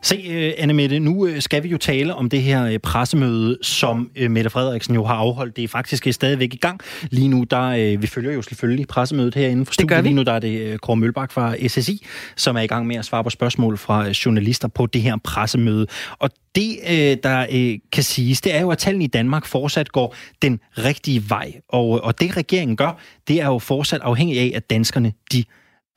Se, øh, Anne Mette, nu øh, skal vi jo tale om det her øh, pressemøde, som Mette Frederiksen jo har afholdt. Det er faktisk stadigvæk i gang. Lige nu, der vi følger jo selvfølgelig pressemødet herinde gør studiet. Lige nu, der er det Kåre Mølbak fra SSI, som er i gang med at svare på spørgsmål fra journalister på det her pressemøde. Og det, der kan siges, det er jo, at tallene i Danmark fortsat går den rigtige vej. Og, og det, regeringen gør, det er jo fortsat afhængigt af, at danskerne, de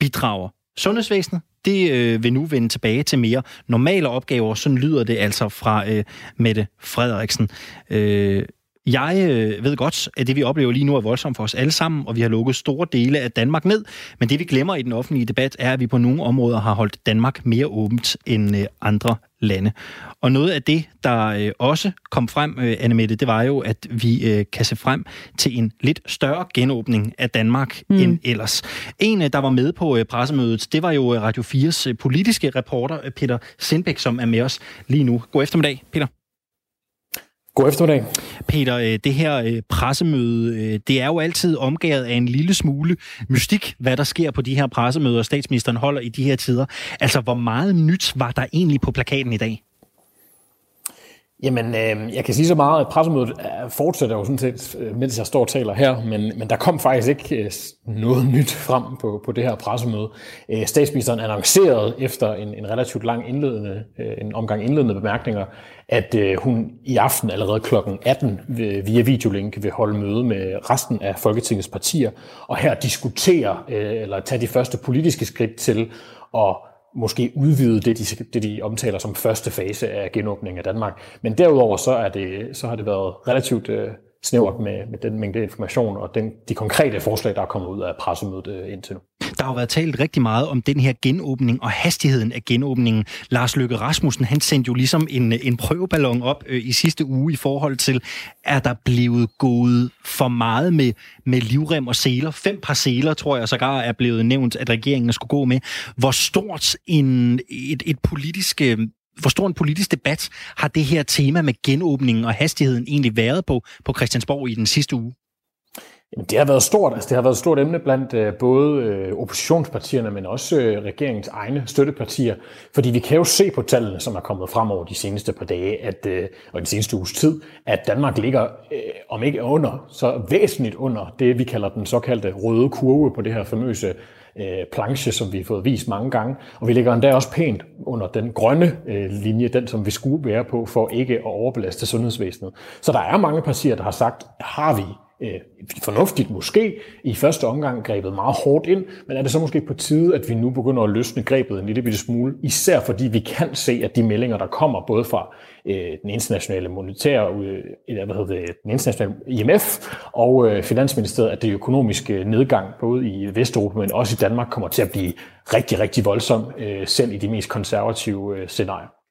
bidrager. Sundhedsvæsenet, det øh, vil nu vende tilbage til mere normale opgaver. Sådan lyder det altså fra øh, Mette Frederiksen. Øh, jeg øh, ved godt, at det vi oplever lige nu er voldsomt for os alle sammen, og vi har lukket store dele af Danmark ned. Men det vi glemmer i den offentlige debat er, at vi på nogle områder har holdt Danmark mere åbent end øh, andre lande. Og noget af det, der øh, også kom frem, øh, Annemette, det var jo, at vi øh, kan se frem til en lidt større genåbning af Danmark mm. end ellers. En, øh, der var med på øh, pressemødet, det var jo øh, Radio 4's øh, politiske reporter, øh, Peter Sindbæk, som er med os lige nu. God eftermiddag, Peter. God eftermiddag. Peter, øh, det her øh, pressemøde, øh, det er jo altid omgået af en lille smule mystik, hvad der sker på de her pressemøder, statsministeren holder i de her tider. Altså, hvor meget nyt var der egentlig på plakaten i dag? Jamen, øh, jeg kan sige så meget, at pressemødet øh, fortsætter jo sådan set, øh, mens jeg står og taler her, men, men der kom faktisk ikke øh, noget nyt frem på, på det her pressemøde. Øh, statsministeren annoncerede efter en, en relativt lang indledende, øh, en omgang indledende bemærkninger, at øh, hun i aften allerede kl. 18 øh, via videolink vil holde møde med resten af Folketingets partier, og her diskutere, øh, eller tage de første politiske skridt til at måske udvide det de, det, de omtaler som første fase af genåbningen af Danmark. Men derudover så, er det, så har det været relativt øh, snævert med, med den mængde information og den, de konkrete forslag, der er kommet ud af pressemødet øh, indtil nu. Der har jo været talt rigtig meget om den her genåbning og hastigheden af genåbningen. Lars Løkke Rasmussen, han sendte jo ligesom en, en prøveballon op øh, i sidste uge i forhold til, er der blevet gået for meget med, med livrem og seler. Fem par seler, tror jeg sågar, er blevet nævnt, at regeringen skulle gå med. Hvor stort en, et, et politisk... Øh, hvor stor en politisk debat har det her tema med genåbningen og hastigheden egentlig været på, på Christiansborg i den sidste uge? Jamen, det har været stort. Altså, det har været et stort emne blandt øh, både øh, oppositionspartierne, men også øh, regeringens egne støttepartier. Fordi vi kan jo se på tallene, som er kommet frem over de seneste par dage, at, øh, og den seneste uges tid, at Danmark ligger, øh, om ikke under, så væsentligt under det, vi kalder den såkaldte røde kurve på det her famøse øh, planche, som vi har fået vist mange gange. Og vi ligger endda også pænt under den grønne øh, linje, den som vi skulle være på, for ikke at overbelaste sundhedsvæsenet. Så der er mange partier, der har sagt, har vi øh, fornuftigt måske i første omgang grebet meget hårdt ind, men er det så måske på tide, at vi nu begynder at løsne grebet en lille bitte smule, især fordi vi kan se, at de meldinger, der kommer både fra øh, den internationale monetære, øh, eller hvad hedder det, den internationale IMF og øh, Finansministeriet, at det økonomiske øh, nedgang både i Vesteuropa, men også i Danmark, kommer til at blive rigtig, rigtig voldsom, øh, selv i de mest konservative øh, scenarier.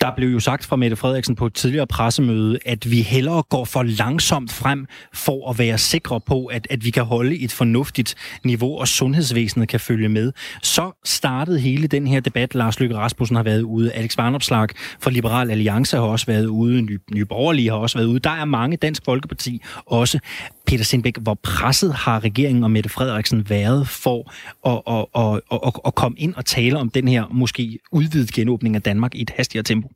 Der blev jo sagt fra Mette Frederiksen på et tidligere pressemøde, at vi hellere går for langsomt frem for at være sikre på, at, at vi kan holde et fornuftigt niveau, og sundhedsvæsenet kan følge med. Så startede hele den her debat. Lars Løkke Rasmussen har været ude, Alex Varnopslag fra Liberal Alliance har også været ude, Nye Borgerlige har også været ude. Der er mange Dansk Folkeparti også. Peter Sindbæk, hvor presset har regeringen og Mette Frederiksen været for at, at, at, at, at, at komme ind og tale om den her måske udvidet genåbning af Danmark i et hastigere tempo?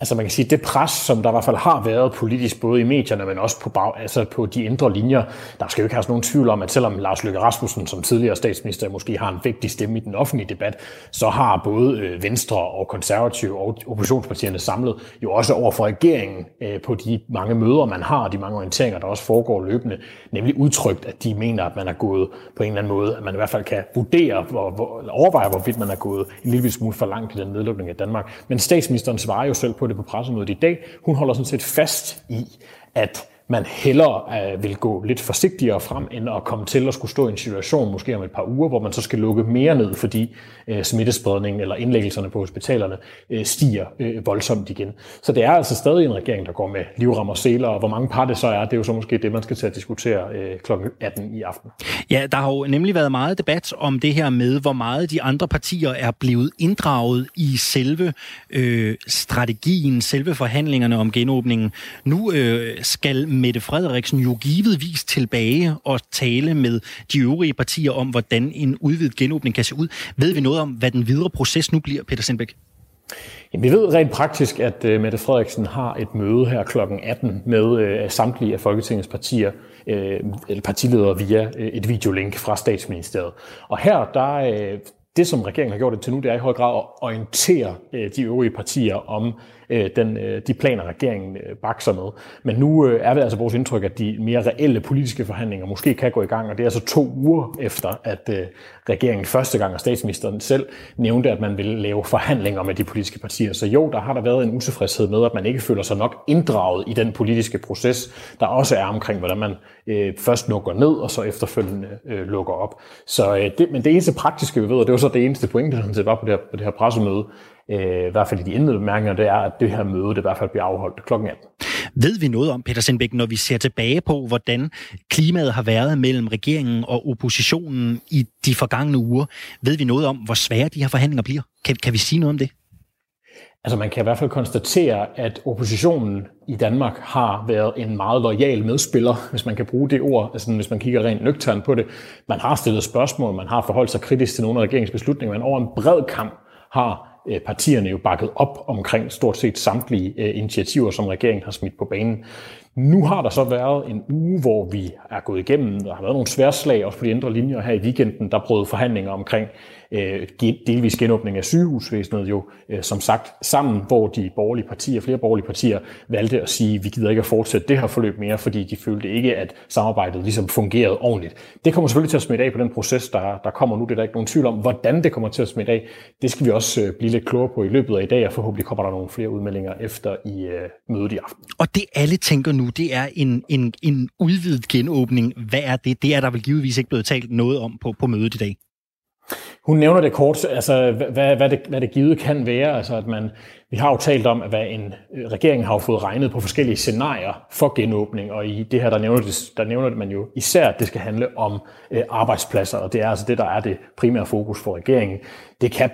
Altså man kan sige, det pres, som der i hvert fald har været politisk, både i medierne, men også på, bag, altså på de indre linjer, der skal jo ikke have nogen tvivl om, at selvom Lars Løkke Rasmussen som tidligere statsminister måske har en vigtig stemme i den offentlige debat, så har både øh, Venstre og konservative og oppositionspartierne samlet jo også over for regeringen øh, på de mange møder, man har, og de mange orienteringer, der også foregår løbende, nemlig udtrykt, at de mener, at man er gået på en eller anden måde, at man i hvert fald kan vurdere, hvor, hvor, overveje, hvorvidt man er gået en lille smule for langt i den nedlukning af Danmark. Men statsministeren svarer jo selv på det på pressemødet i dag. Hun holder sådan set fast i, at man hellere øh, vil gå lidt forsigtigere frem, end at komme til at skulle stå i en situation, måske om et par uger, hvor man så skal lukke mere ned, fordi øh, smittespredningen eller indlæggelserne på hospitalerne øh, stiger øh, voldsomt igen. Så det er altså stadig en regering, der går med livrammer og seler, og hvor mange par det så er, det er jo så måske det, man skal til at diskutere øh, kl. 18 i aften. Ja, der har jo nemlig været meget debat om det her med, hvor meget de andre partier er blevet inddraget i selve øh, strategien, selve forhandlingerne om genåbningen. Nu øh, skal Mette Frederiksen jo givetvis tilbage og tale med de øvrige partier om, hvordan en udvidet genåbning kan se ud. Ved vi noget om, hvad den videre proces nu bliver, Peter Sindbæk? Jamen, vi ved rent praktisk, at uh, Mette Frederiksen har et møde her kl. 18 med uh, samtlige af Folketingets partier, uh, eller partiledere via uh, et videolink fra statsministeriet. Og her, der, uh, det som regeringen har gjort det til nu, det er i høj grad at orientere uh, de øvrige partier om øh, den, øh, de planer, regeringen øh, bakser med. Men nu øh, er det altså vores indtryk, at de mere reelle politiske forhandlinger måske kan gå i gang, og det er altså to uger efter, at øh, regeringen første gang, og statsministeren selv nævnte, at man ville lave forhandlinger med de politiske partier. Så jo, der har der været en utilfredshed med, at man ikke føler sig nok inddraget i den politiske proces, der også er omkring, hvordan man øh, først lukker ned, og så efterfølgende øh, lukker op. Så øh, det, men det eneste praktiske, vi ved, og det var så det eneste pointe, der var på det her, på det her pressemøde, øh, i hvert fald i de indledende bemærkninger, det er, at det her møde det i hvert fald bliver afholdt kl. 18. Ved vi noget om, Peter Sindbæk, når vi ser tilbage på, hvordan klimaet har været mellem regeringen og oppositionen i de forgangne uger? Ved vi noget om, hvor svære de her forhandlinger bliver? Kan, kan vi sige noget om det? Altså man kan i hvert fald konstatere, at oppositionen i Danmark har været en meget lojal medspiller, hvis man kan bruge det ord, altså hvis man kigger rent nøgternt på det. Man har stillet spørgsmål, man har forholdt sig kritisk til nogle af regeringsbeslutninger, men over en bred kamp har Øh, partierne jo bakket op omkring stort set samtlige øh, initiativer, som regeringen har smidt på banen. Nu har der så været en uge, hvor vi er gået igennem, der har været nogle sværslag også på de indre linjer her i weekenden, der brød forhandlinger omkring øh, delvis genåbning af sygehusvæsenet jo, øh, som sagt, sammen, hvor de borgerlige partier, flere borgerlige partier, valgte at sige, vi gider ikke at fortsætte det her forløb mere, fordi de følte ikke, at samarbejdet ligesom fungerede ordentligt. Det kommer selvfølgelig til at smitte af på den proces, der, der kommer nu. Det er der ikke nogen tvivl om. Hvordan det kommer til at smitte af, det skal vi også øh, blive lidt klogere på i løbet af i dag, og forhåbentlig kommer der nogle flere udmeldinger efter i øh, mødet i aften. Og det alle tænker nu, det er en, en, en udvidet genåbning. Hvad er det? Det er der vel givetvis ikke blevet talt noget om på, på mødet i dag. Hun nævner det kort, altså hvad, hvad, det, hvad det givet kan være, altså at man, vi har jo talt om, at hvad en øh, regering har jo fået regnet på forskellige scenarier for genåbning, og i det her, der nævner, det, der nævner det man jo især, at det skal handle om øh, arbejdspladser, og det er altså det, der er det primære fokus for regeringen. Det kan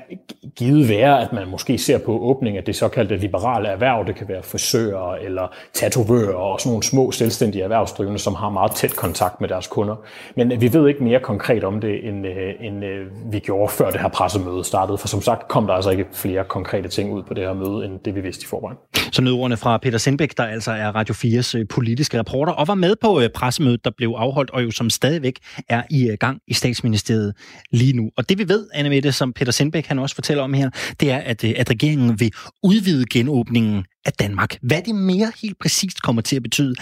givet være, at man måske ser på åbning af det såkaldte liberale erhverv, det kan være frisører eller tatovører og sådan nogle små selvstændige erhvervsdrivende, som har meget tæt kontakt med deres kunder. Men øh, vi ved ikke mere konkret om det, end, øh, end vi gjorde før det her pressemøde startede, for som sagt kom der altså ikke flere konkrete ting ud på det her møde, end det vi vidste i forvejen. Så nødordene fra Peter Sindbæk, der altså er Radio 4's øh, politiske reporter, og var med på øh, pressemødet, der blev afholdt, og jo som stadigvæk er i øh, gang i statsministeriet lige nu. Og det vi ved, Anne Mette, som Peter Sindbæk han også fortæller om her, det er, at, at regeringen vil udvide genåbningen af Danmark. Hvad det mere helt præcist kommer til at betyde,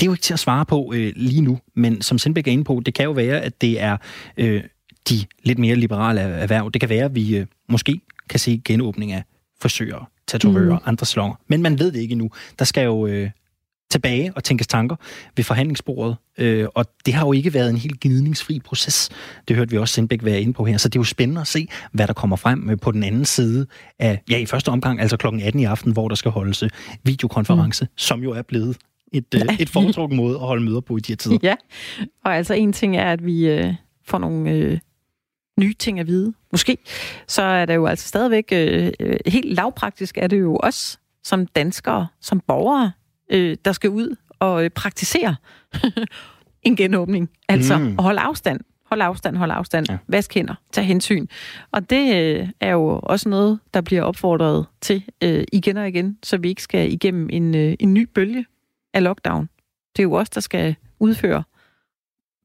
det er jo ikke til at svare på øh, lige nu, men som Sindbæk er inde på, det kan jo være, at det er øh, de lidt mere liberale erhverv. Det kan være, at vi øh, måske kan se genåbning af frisører, tatovører, mm. andre salonger. Men man ved det ikke endnu. Der skal jo øh, tilbage og tænkes tanker ved forhandlingsbordet, øh, og det har jo ikke været en helt gnidningsfri proces. Det hørte vi også Sindbæk være inde på her, så det er jo spændende at se, hvad der kommer frem øh, på den anden side af, ja i første omgang, altså klokken 18 i aften, hvor der skal holdes øh, videokonference, mm. som jo er blevet et, øh, et foretrukket måde at holde møder på i de her tider. *laughs* Ja, og altså en ting er, at vi øh, får nogle øh, nye ting at vide, måske, så er det jo altså stadigvæk øh, helt lavpraktisk, er det jo os som danskere, som borgere, øh, der skal ud og øh, praktisere *laughs* en genåbning. Altså mm. at holde afstand. Hold afstand, hold afstand. Ja. Vask hænder. Tag hensyn. Og det øh, er jo også noget, der bliver opfordret til øh, igen og igen, så vi ikke skal igennem en, øh, en ny bølge af lockdown. Det er jo os, der skal udføre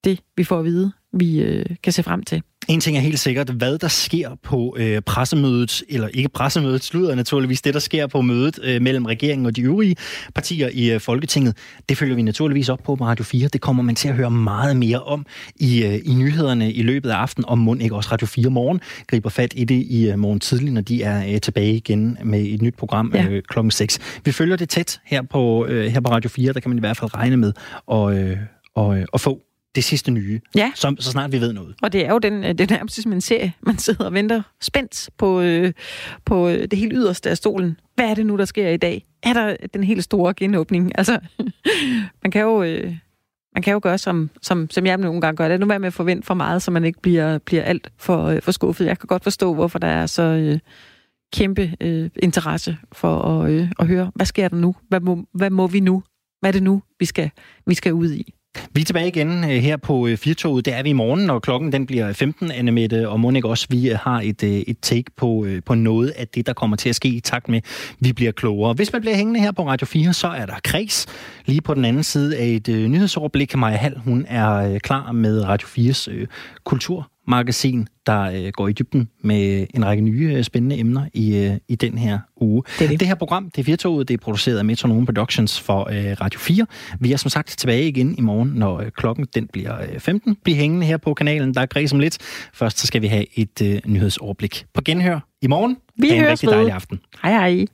det, vi får at vide, vi øh, kan se frem til. En ting er helt sikkert, hvad der sker på øh, pressemødet, eller ikke pressemødet, slutter naturligvis det, der sker på mødet øh, mellem regeringen og de øvrige partier i øh, Folketinget. Det følger vi naturligvis op på på Radio 4. Det kommer man til at høre meget mere om i, øh, i nyhederne i løbet af aftenen, og må ikke også Radio 4 morgen griber fat i det i øh, morgen tidlig, når de er øh, tilbage igen med et nyt program ja. øh, klokken 6. Vi følger det tæt her på, øh, her på Radio 4, der kan man i hvert fald regne med at, øh, og, øh, at få det sidste nye, ja. så, så snart vi ved noget. Og det er jo den, det er nærmest som en serie. Man sidder og venter spændt på, øh, på det helt yderste af stolen. Hvad er det nu, der sker i dag? Er der den helt store genåbning? *laughs* Altså, man kan jo... Øh, man kan jo gøre, som, som, som jeg nogle gange gør. Det er nu med at forvente for meget, så man ikke bliver, bliver alt for, øh, for skuffet. Jeg kan godt forstå, hvorfor der er så øh, kæmpe øh, interesse for at, øh, at høre, hvad sker der nu? Hvad må, hvad må vi nu? Hvad er det nu, vi skal, vi skal ud i? Vi er tilbage igen øh, her på øh, Firtoget. Det er vi i morgen, når klokken den bliver øh, 15, Anne Mette, og Monik også, vi øh, har et, et take på, på noget af det, der kommer til at ske i takt med, vi bliver klogere. Hvis man bliver hængende her på Radio 4, så er der kreds. Lige på den anden side af et nyhedsoverblik, Maja Hall, hun er klar med Radio 4's øh, kulturmagasin, der øh, går i dybden med en række nye øh, spændende emner i, øh, i den her uge. Det det. det her program, det er Firtoget, det er produceret af Metronome Productions for øh, Radio 4. Vi er som sagt tilbage igen i morgen, når øh, klokken den bliver øh, 15. Bliv hængende her på kanalen, der er græs om lidt. Først så skal vi have et øh, nyhedsoverblik på genhør i morgen. Vi Ha' en høres rigtig dejlig aften. Hej hej.